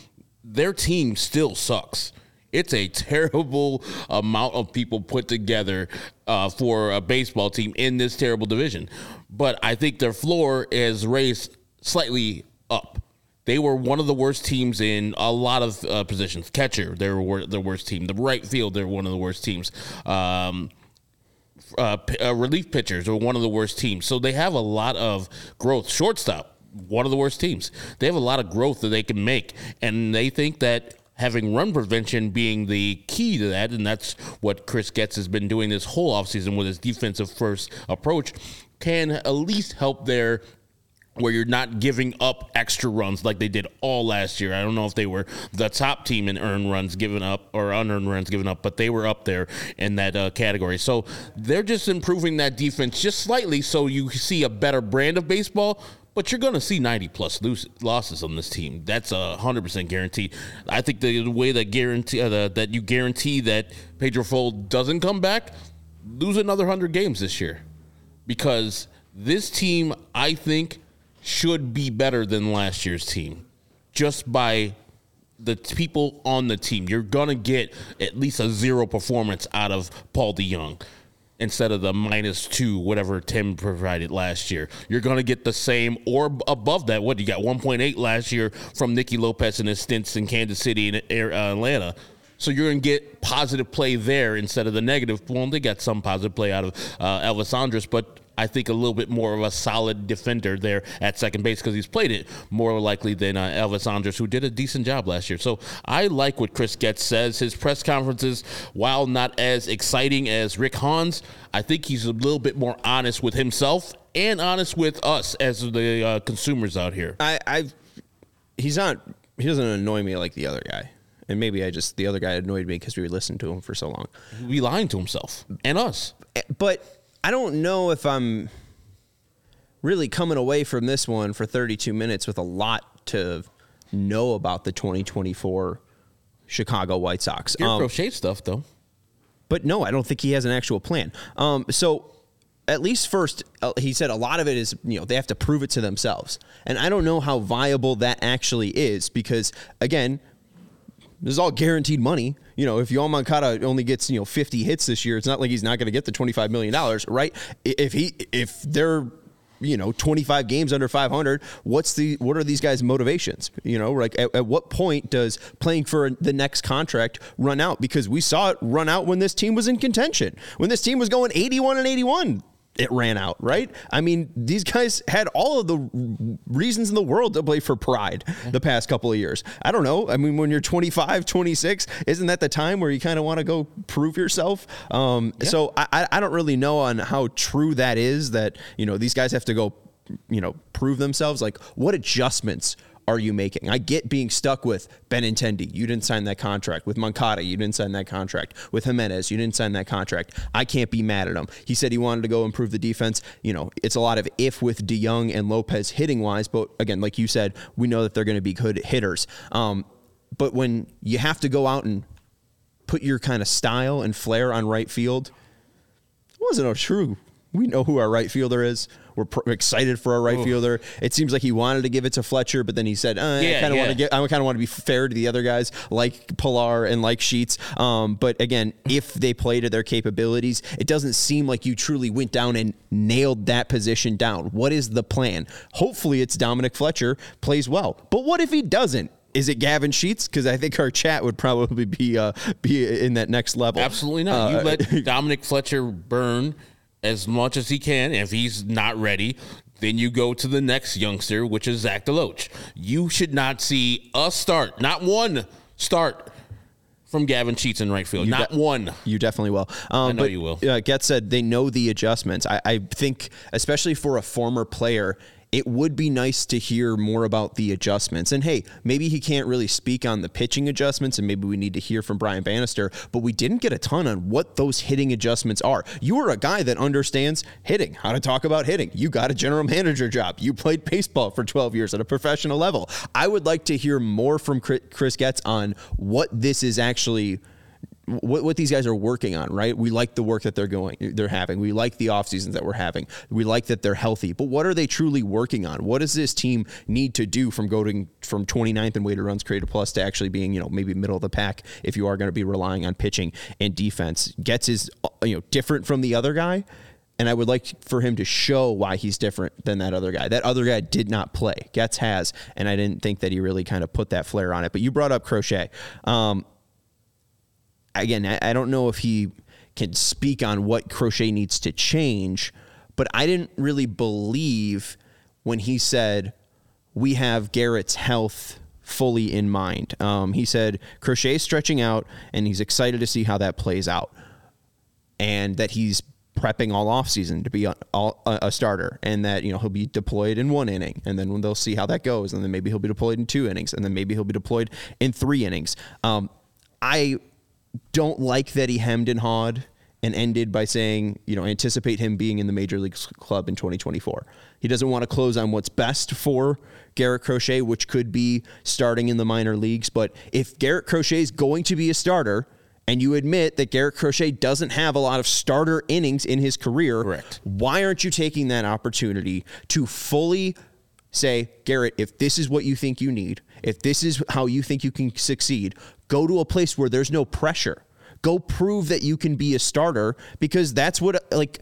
Their team still sucks. It's a [laughs] terrible amount of people put together uh, for a baseball team in this terrible division. But I think their floor is raised slightly up. They were one of the worst teams in a lot of uh, positions. Catcher, they were the worst team. The right field, they're one of the worst teams. Um, uh, uh, relief pitchers are one of the worst teams. So they have a lot of growth. Shortstop, one of the worst teams. They have a lot of growth that they can make, and they think that having run prevention being the key to that, and that's what Chris Getz has been doing this whole offseason with his defensive first approach, can at least help their where you're not giving up extra runs like they did all last year. I don't know if they were the top team in earned runs given up or unearned runs given up, but they were up there in that uh, category. So they're just improving that defense just slightly so you see a better brand of baseball. But you're going to see 90 plus lose, losses on this team. That's a hundred percent guaranteed. I think the, way that guarantee uh, the, that you guarantee that Pedro Grifol doesn't come back, lose another hundred games this year, because this team, I think, should be better than last year's team just by the people on the team. You're going to get at least a zero performance out of Paul DeJong instead of the minus two, whatever Tim provided last year. You're going to get the same or above that. What you got 1.8 last year from Nicky Lopez and his stints in Kansas City and uh, Atlanta. So you're going to get positive play there instead of the negative. Well, they got some positive play out of uh, Elvis Andrus, but I think, a little bit more of a solid defender there at second base because he's played it more likely than uh, Elvis Andrus, who did a decent job last year. So I like what Chris Getz says. His press conferences, while not as exciting as Rick Hahn's, I think he's a little bit more honest with himself and honest with us as the uh, consumers out here. I, I, he's not. He doesn't annoy me like the other guy. And maybe I just the other guy annoyed me because we listened to him for so long. He lying to himself and us. But I don't know if I'm really coming away from this one for 32 minutes with a lot to know about the 2024 Chicago White Sox. Your um, Crochet stuff, though. But no, I don't think he has an actual plan. Um, so at least first, uh, he said a lot of it is, you know, they have to prove it to themselves. And I don't know how viable that actually is because, again, this is all guaranteed money. You know, if Yoan Moncada only gets you know 50 hits this year, it's not like he's not going to get the 25 million dollars, right? If he if they're you know 25 games under 500 what's the what are these guys motivations? You know like at, at, what point does playing for the next contract run out? Because we saw it run out when this team was in contention. When this team was going 81 and 81 it ran out, right? I mean, these guys had all of the reasons in the world to play for pride the past couple of years. I don't know. I mean, when you're 25, 26, isn't that the time where you kind of want to go prove yourself? Um, yeah. So I, I don't really know on how true that is that, you know, these guys have to go, you know, prove themselves. Like, what adjustments are you making? I get being stuck with Benintendi. You didn't sign that contract. With Moncada, you didn't sign that contract. With Jimenez, you didn't sign that contract. I can't be mad at him. He said he wanted to go improve the defense. You know, it's a lot of if with DeJong and Lopez hitting wise, but again, like you said, we know that they're going to be good hitters. Um, but when you have to go out and put your kind of style and flair on right field, it wasn't a true. We know who our right fielder is. We're pr- excited for our right Oof. fielder. It seems like he wanted to give it to Fletcher, but then he said, uh, yeah, "I kind of yeah. want to get. I kind of want to be fair to the other guys, like Pillar and like Sheets." Um, but again, if they play to their capabilities, it doesn't seem like you truly went down and nailed that position down. What is the plan? Hopefully, it's Dominic Fletcher plays well. But what if he doesn't? is it Gavin Sheets? Because I think our chat would probably be uh, be in that next level. Absolutely not. Uh, you let [laughs] Dominic Fletcher burn as much as he can. If he's not ready, then you go to the next youngster, which is Zach DeLoach. You should not see a start, not one start from Gavin Sheets in right field. You not de- one. You definitely will. Um, I know but, you will. Uh, Getz said they know the adjustments. I, I think, especially for a former player, it would be nice to hear more about the adjustments. And hey, maybe he can't really speak on the pitching adjustments, and maybe we need to hear from Brian Bannister, but we didn't get a ton on what those hitting adjustments are. You are a guy that understands hitting, how to talk about hitting. You got a general manager job. You played baseball for 12 years at a professional level. I would like to hear more from Chris Getz on what this is actually what, what these guys are working on, right? We like the work that they're going, they're having. We like the off seasons that we're having. We like that they're healthy. But what are they truly working on? What does this team need to do from going from 29th in weighted runs created plus to actually being, you know, maybe middle of the pack if you are going to be relying on pitching and defense? Getz is, you know, different from the other guy. And I would like for him to show why he's different than that other guy. That other guy did not play. Getz has, and I didn't think that he really kind of put that flair on it. But you brought up Crochet. Um, again, I, I don't know if he can speak on what Crochet needs to change, but I didn't really believe when he said, We have Garrett's health fully in mind. Um, he said, Crochet is stretching out, and he's excited to see how that plays out. And that he's prepping all offseason to be a, a, starter and that you know he'll be deployed in one inning and then they'll see how that goes and then maybe he'll be deployed in two innings and then maybe he'll be deployed in three innings um, i don't like that he hemmed and hawed and ended by saying, you know, anticipate him being in the major league club in 2024. He doesn't want to close on what's best for Garrett Crochet, which could be starting in the minor leagues. But if Garrett Crochet is going to be a starter, and you admit that Garrett Crochet doesn't have a lot of starter innings in his career, Correct. why aren't you taking that opportunity to fully say, Garrett, if this is what you think you need, if this is how you think you can succeed, go to a place where there's no pressure. Go prove that you can be a starter because that's what like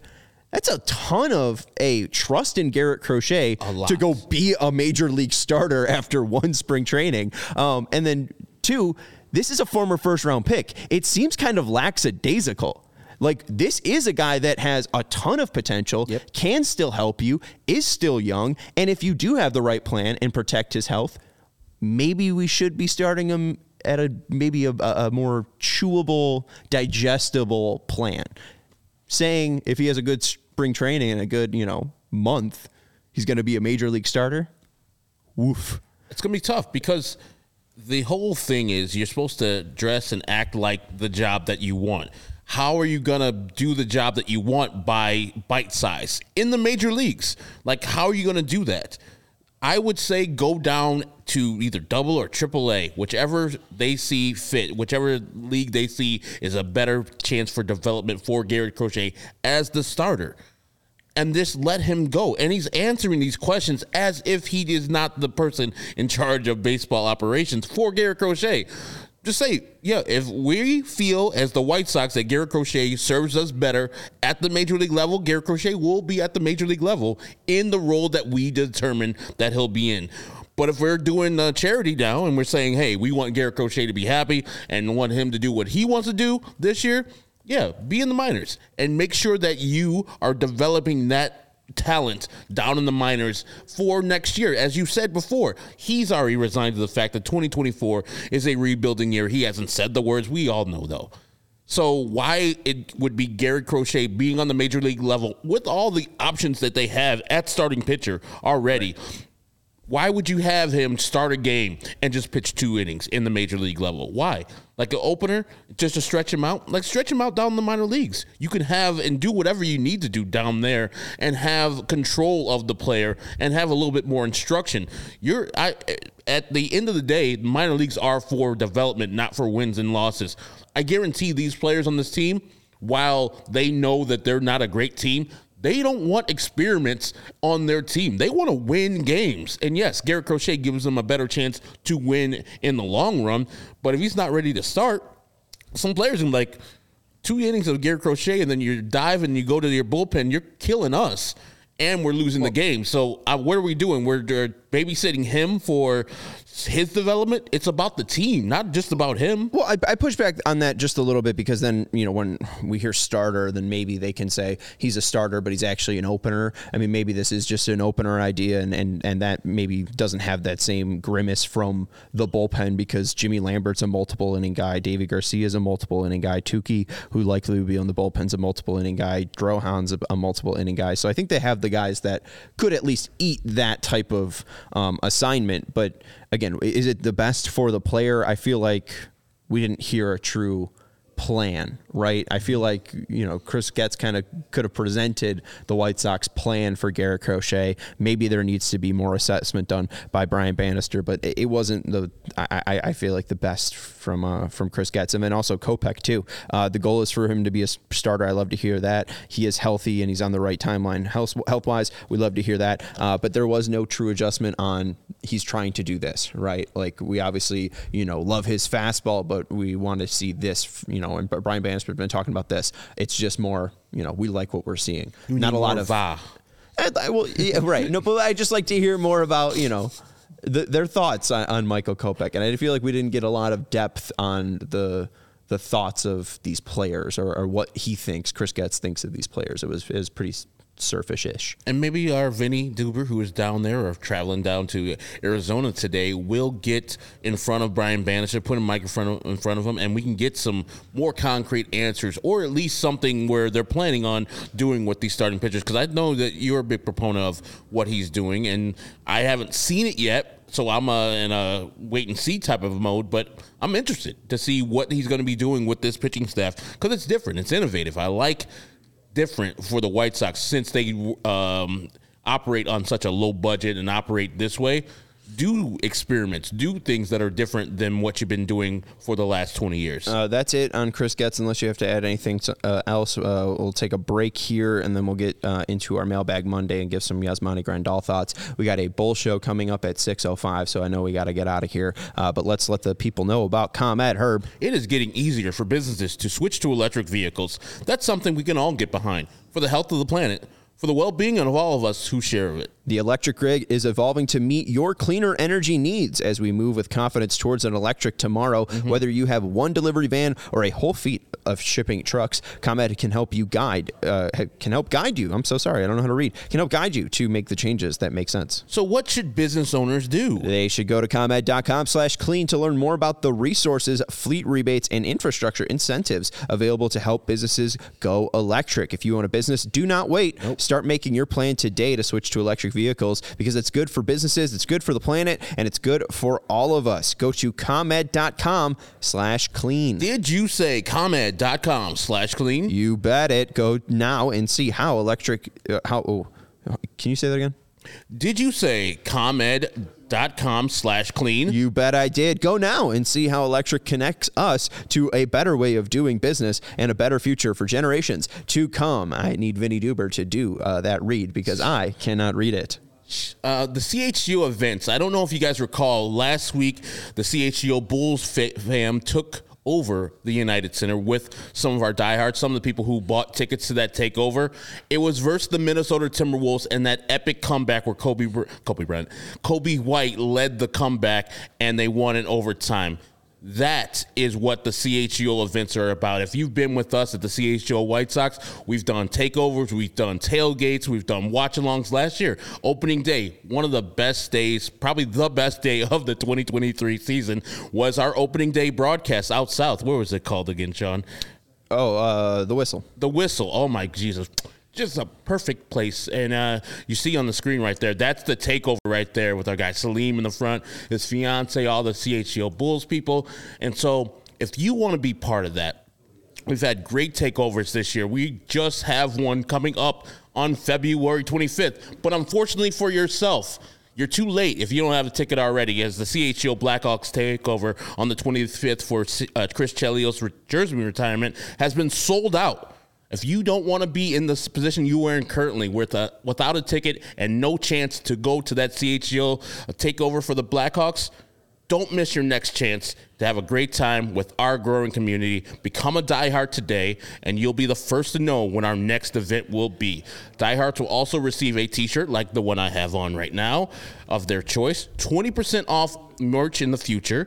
that's a ton of a trust in Garrett Crochet to go be a major league starter [laughs] after one spring training. Um, and then two, this is a former first round pick. It seems kind of lackadaisical. Like this is a guy that has a ton of potential, yep. can still help you, is still young, and if you do have the right plan and protect his health, maybe we should be starting him at a maybe a, a more chewable, digestible plan. Saying if he has a good spring training and a good, you know, month, he's going to be a major league starter. Woof. It's going to be tough because the whole thing is you're supposed to dress and act like the job that you want. How are you going to do the job that you want by bite size in the major leagues? Like, how are you going to do that? I would say go down to either double or triple A, whichever they see fit, whichever league they see is a better chance for development for Garrett Crochet as the starter. And just let him go. And he's answering these questions as if he is not the person in charge of baseball operations for Garrett Crochet just say, yeah, if we feel as the White Sox that Garrett Crochet serves us better at the major league level, Garrett Crochet will be at the major league level in the role that we determine that he'll be in. But if we're doing a charity now and we're saying, hey, we want Garrett Crochet to be happy and want him to do what he wants to do this year, yeah, be in the minors and make sure that you are developing that talent down in the minors for next year. As you said before, he's already resigned to the fact that 2024 is a rebuilding year. He hasn't said the words. We all know, though. So why it would be Garrett Crochet being on the major league level with all the options that they have at starting pitcher already. Why would you have him start a game and just pitch two innings in the major league level? Why? Like an opener, just to stretch him out? Like stretch him out down the minor leagues. You can have and do whatever you need to do down there and have control of the player and have a little bit more instruction. You're I at the end of the day, minor leagues are for development, not for wins and losses. I guarantee these players on this team, while they know that they're not a great team, they don't want experiments on their team. They want to win games. And yes, Garrett Crochet gives them a better chance to win in the long run. But if he's not ready to start, some players are like two innings of Garrett Crochet and then you dive and you go to your bullpen, you're killing us. And we're losing the game. So, uh, what are we doing? We're uh, babysitting him for his development. It's about the team, not just about him. Well, I, I, push back on that just a little bit because then, you know, when we hear starter, then maybe they can say he's a starter, but he's actually an opener. I mean, maybe this is just an opener idea, and, and, and that maybe doesn't have that same grimace from the bullpen because Jimmy Lambert's a multiple inning guy, Deivi Garcia is a multiple inning guy, Touki, who likely would be on the bullpen's a multiple inning guy, Drohan's a, a multiple inning guy. So I think they have the guys that could at least eat that type of um, assignment, but again, is it the best for the player? I feel like we didn't hear a true plan, right? I feel like, you know, Chris Getz kind of could have presented the White Sox plan for Garrett Crochet. Maybe there needs to be more assessment done by Brian Bannister, but it wasn't the, I, I feel like the best from, uh, from Chris Getz. And then also Kopech too. Uh, the goal is for him to be a starter. I love to hear that. He is healthy and he's on the right timeline health, health wise. We love to hear that. Uh, but there was no true adjustment on he's trying to do this, right? Like we obviously, you know, love his fastball, but we want to see this, you know, and Brian Bannister's been talking about this. It's just more, you know, we like what we're seeing. You Not a lot of va. Eh, I, well, yeah, right. No, but I just like to hear more about, you know, the, their thoughts on, on Michael Kopech, and I feel like we didn't get a lot of depth on the the thoughts of these players or, or what he thinks Chris Getz thinks of these players. It was it was pretty surface-ish. And maybe our Vinny Duber, who is down there or traveling down to Arizona today, will get in front of Brian Bannister, put a microphone in front of him, and we can get some more concrete answers, or at least something where they're planning on doing with these starting pitchers. Because I know that you're a big proponent of what he's doing, and I haven't seen it yet. So I'm uh, in a wait and see type of mode, but I'm interested to see what he's going to be doing with this pitching staff because it's different, it's innovative. I like different for the White Sox since they um, operate on such a low budget and operate this way do experiments, do things that are different than what you've been doing for the last 20 years. Uh, that's it on Chris Getz, unless you have to add anything to, uh, else. Uh, we'll take a break here and then we'll get uh, into our mailbag Monday and give some Yasmani Grandal thoughts. We got a bull show coming up at 6.05, so I know we got to get out of here. Uh, but let's let the people know about ComEd, Herb. It is getting easier for businesses to switch to electric vehicles. That's something we can all get behind for the health of the planet for the well being of all of us who share it. The electric grid is evolving to meet your cleaner energy needs as we move with confidence towards an electric tomorrow. Mm-hmm. Whether you have one delivery van or a whole fleet of shipping trucks, ComEd can help you guide, uh, can help guide you. I'm so sorry, I don't know how to read. Can help guide you to make the changes that make sense. So, what should business owners do? They should go to comed.com/clean to learn more about the resources, fleet rebates, and infrastructure incentives available to help businesses go electric. If you own a business, do not wait. Nope. Start making your plan today to switch to electric vehicles because it's good for businesses, it's good for the planet, and it's good for all of us. Go to comed.com slash clean. Did you say comed.com slash clean? You bet it. Go now and see how electric, uh, how, oh, can you say that again? Did you say comed.com? Dot com slash clean. You bet I did. Go now and see how electric connects us to a better way of doing business and a better future for generations to come. I need Vinny Duber to do uh, that read because I cannot read it. Uh, the CHGO events. I don't know if you guys recall last week, the CHGO Bulls fam took over the United Center with some of our diehards, some of the people who bought tickets to that takeover. It was versus the Minnesota Timberwolves and that epic comeback where Kobe Kobe Bryant, Coby White led the comeback and they won in overtime. That is what the CHGO events are about. If you've been with us at the CHGO White Sox, we've done takeovers, we've done tailgates, we've done watch alongs last year. Opening day, one of the best days, probably the best day [laughs] of the 2023 season, was our opening day broadcast out south. Where was it called again, Sean? Oh, uh, the whistle. The whistle. Oh, my Jesus just a perfect place. And uh, you see on the screen right there, that's the takeover right there with our guy Salim in the front, his fiance, all the CHGO Bulls people. And so if you want to be part of that, we've had great takeovers this year. We just have one coming up on February 25th. But unfortunately for yourself, you're too late if you don't have a ticket already, as the CHGO Blackhawks takeover on the 25th for uh, Chris Chelios' jersey retirement has been sold out. If you don't want to be in this position you are in currently with a, without a ticket and no chance to go to that CHGO uh, takeover for the Blackhawks, don't miss your next chance to have a great time with our growing community. Become a diehard today, and you'll be the first to know when our next event will be. Diehards will also receive a t shirt like the one I have on right now of their choice, 20% off merch in the future,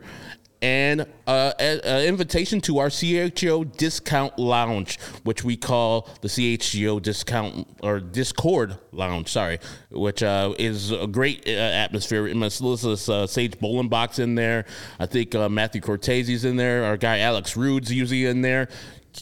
and uh, an invitation to our CHGO discount lounge, which we call the CHGO discount or Discord lounge. Sorry, which uh, is a great uh, atmosphere. Melissa's uh, Sage Box in there. I think uh, Matthew Cortese's in there. Our guy Alex Rude's usually in there.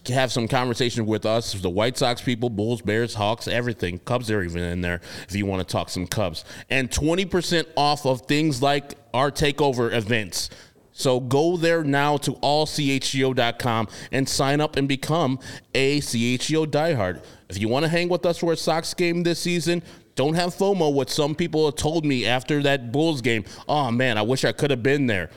Have some conversation with us, the White Sox people, Bulls, Bears, Hawks, everything. Cubs are even in there if you want to talk some Cubs. And 20% off of things like our takeover events. So go there now to allchgo.com and sign up and become a CHGO diehard. If you want to hang with us for a Sox game this season, don't have FOMO. What some people have told me after that Bulls game. Oh man, I wish I could have been there.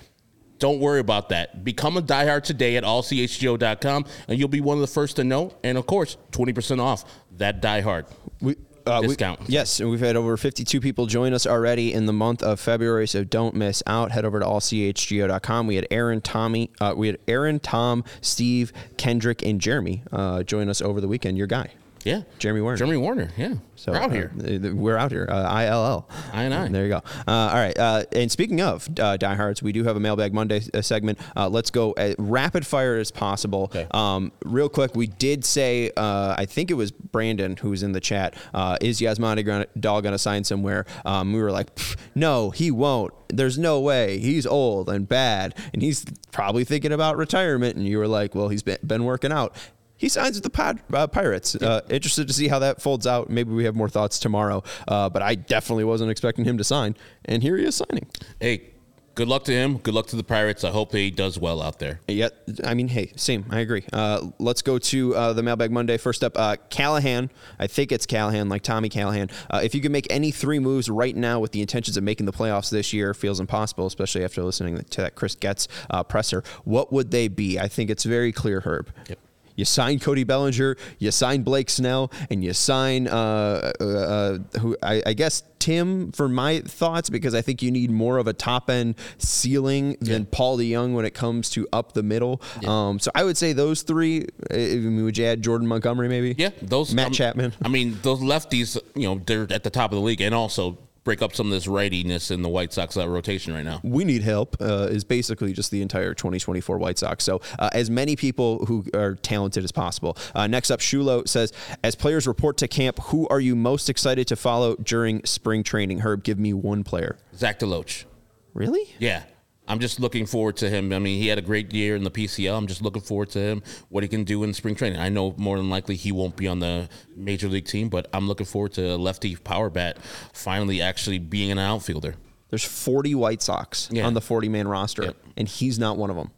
Don't worry about that. Become a diehard today at allchgo.com and you'll be one of the first to know. And of course, 20% off that diehard. We uh, discount. We, yes, and we've had over 52 people join us already in the month of February, so don't miss out. Head over to allchgo.com. We had Aaron, Tommy, uh, we had Aaron, Tom, Steve, Kendrick, and Jeremy uh, join us over the weekend. Your guy. Yeah, Jeremy Warner. Jeremy Warner. Yeah, so we're out here. Uh, we're out here. Uh, ILL. I and I. There you go. Uh, all right. Uh, and speaking of uh, diehards, we do have a mailbag Monday uh, segment. let's go as rapid fire as possible. Okay. Um, real quick, we did say I think it was Brandon who was in the chat. is Yasmani Dog going to sign somewhere? Um, we were like, no, he won't. There's no way. He's old and bad, and he's probably thinking about retirement. And you were like, well, he's been, been working out he signs with the Pad, uh, Pirates. Uh, interested to see how that folds out. Maybe we have more thoughts tomorrow. Uh, but I definitely wasn't expecting him to sign, and here he is signing. Hey, good luck to him. Good luck to the Pirates. I hope he does well out there. Yeah, I mean, hey, same. I agree. Uh, let's go to uh, the Mailbag Monday. First up, uh, Callahan. I think it's Callahan, like Tommy Callahan. Uh, if you could make any three moves right now with the intentions of making the playoffs this year, feels impossible, especially after listening to that Chris Getz uh, presser. What would they be? I think it's very clear, Herb. Yep. You sign Cody Bellinger, you sign Blake Snell, and you sign uh, uh, uh, who I, I, guess Tim for my thoughts because I think you need more of a top end ceiling yeah. than Paul DeJong when it comes to up the middle. Yeah. Um, so I would say those three. I mean, would you add Jordan Montgomery maybe? Yeah, those Matt um, Chapman. I mean, those lefties. You know, they're at the top of the league, and also break up some of this rightiness in the White Sox uh, rotation right now. We need help uh, is basically just the entire 2024 White Sox. So uh, as many people who are talented as possible. Uh, next up, Shulo says, as players report to camp, who are you most excited to follow during spring training? Herb, give me one player. Zach DeLoach. Really? Yeah. I'm just looking forward to him. I mean, he had a great year in the PCL. I'm just looking forward to him, what he can do in spring training. I know more than likely he won't be on the major league team, but I'm looking forward to a lefty power bat finally actually being an outfielder. There's 40 White Sox yeah. on the 40 man roster, yep. and he's not one of them.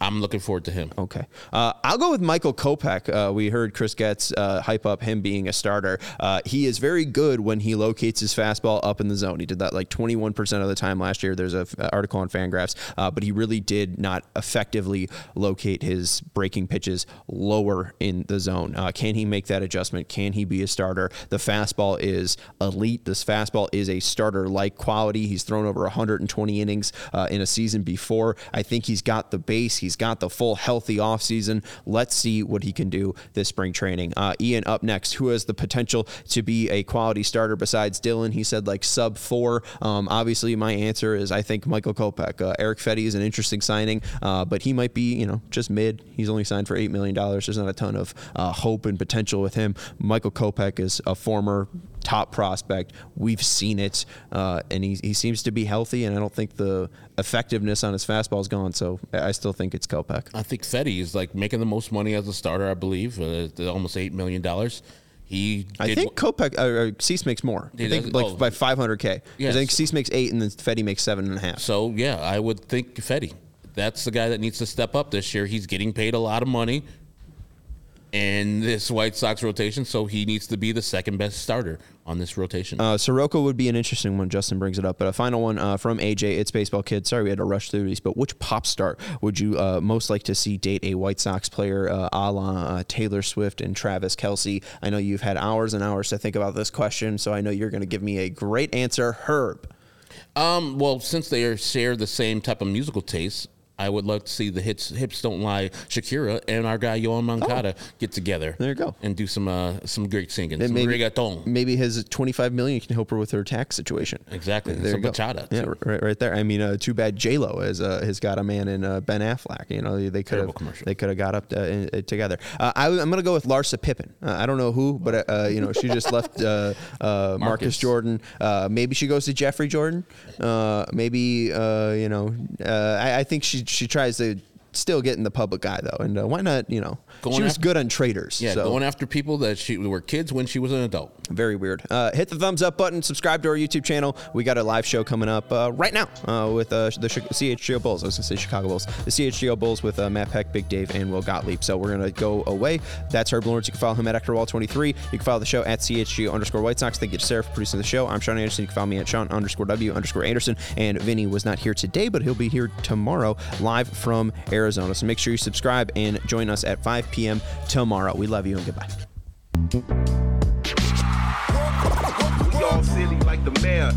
I'm looking forward to him. Okay. Uh, I'll go with Michael Kopech. Uh, we heard Chris Getz uh, hype up him being a starter. Uh, he is very good when he locates his fastball up in the zone. He did that like 21% of the time last year. There's an article on Fangraphs, uh, but he really did not effectively locate his breaking pitches lower in the zone. Uh, can he make that adjustment? Can he be a starter? The fastball is elite. This fastball is a starter like quality. He's thrown over 120 innings in a season before. I think he's got the base. He's got the full healthy offseason. Let's see what he can do this spring training. Uh, Ian up next, who has the potential to be a quality starter besides Dylan? He said like sub four. Um, obviously, my answer is I think Michael Kopech. Uh, Erick Fedde is an interesting signing, uh, but he might be, you know, just mid. He's only signed for $8 million. There's not a ton of uh, hope and potential with him. Michael Kopech is a former top prospect. We've seen it, uh, and he, he seems to be healthy, and I don't think the effectiveness on his fastball is gone. So I still think it's Kopech. I think Fedde is like making the most money as a starter, I believe, uh, almost $8 million He I think Kopech uh, uh, Cease makes more. I think like oh. by 500k. Yes. I think Cease makes eight, and then Fedde makes seven and a half. So yeah, I would think Fedde. That's the guy that needs to step up this year. He's getting paid a lot of money in this White Sox rotation, so he needs to be the second best starter on this rotation. Uh, Soroka would be an interesting one. Justin brings it up, but a final one uh, from AJ. It's baseball kid. Sorry, we had to rush through these, but which pop star would you uh, most like to see date a White Sox player, uh, a la uh, Taylor Swift and Travis Kelce? I know you've had hours and hours to think about this question, so I know you're going to give me a great answer, Herb. Um, well, since they are share the same type of musical taste, I would love to see the hits "Hips Don't Lie" Shakira and our guy Yoan Moncada get together. There you go. and do some uh, some great singing, And some maybe, reggaeton. maybe his 25 million can help her with her tax situation. Exactly. There Some you go. bachata, Yeah, too. right, right there. I mean, uh, too bad J Lo has uh, has got a man in uh, Ben Affleck. You know, they could have they could have got up uh, in, uh, together. Uh, I, am gonna go with Larsa Pippen. Uh, I don't know who, but uh, you know, she just left uh, uh, Marcus. Marcus. Jordan. Uh, maybe she goes to Jeffrey Jordan. Uh, maybe uh, you know, uh, I, I think she she tries to. Still get in the public eye though, and uh, why not? You know, Going she was after- good on traders. Yeah, so. going after people that she were kids when she was an adult. Very weird. Uh, hit the thumbs up button. Subscribe to our YouTube channel. We got a live show coming up uh, right now uh, with uh, the CHGO Bulls. I was going to say Chicago Bulls. The CHGO Bulls with uh, Matt Peck, Big Dave, and Will Gottlieb. So we're going to go away. That's Herb Lawrence. You can follow him at Ectorwall23. You can follow the show at CHGO underscore White Sox. Thank you to Sarah for producing the show. I'm Sean Anderson. You can follow me at Sean underscore W underscore Anderson. And Vinny was not here today, but he'll be here tomorrow live from Arizona. So make sure you subscribe and join us at 5 p.m. tomorrow. We love you and goodbye. We all silly like the mayor.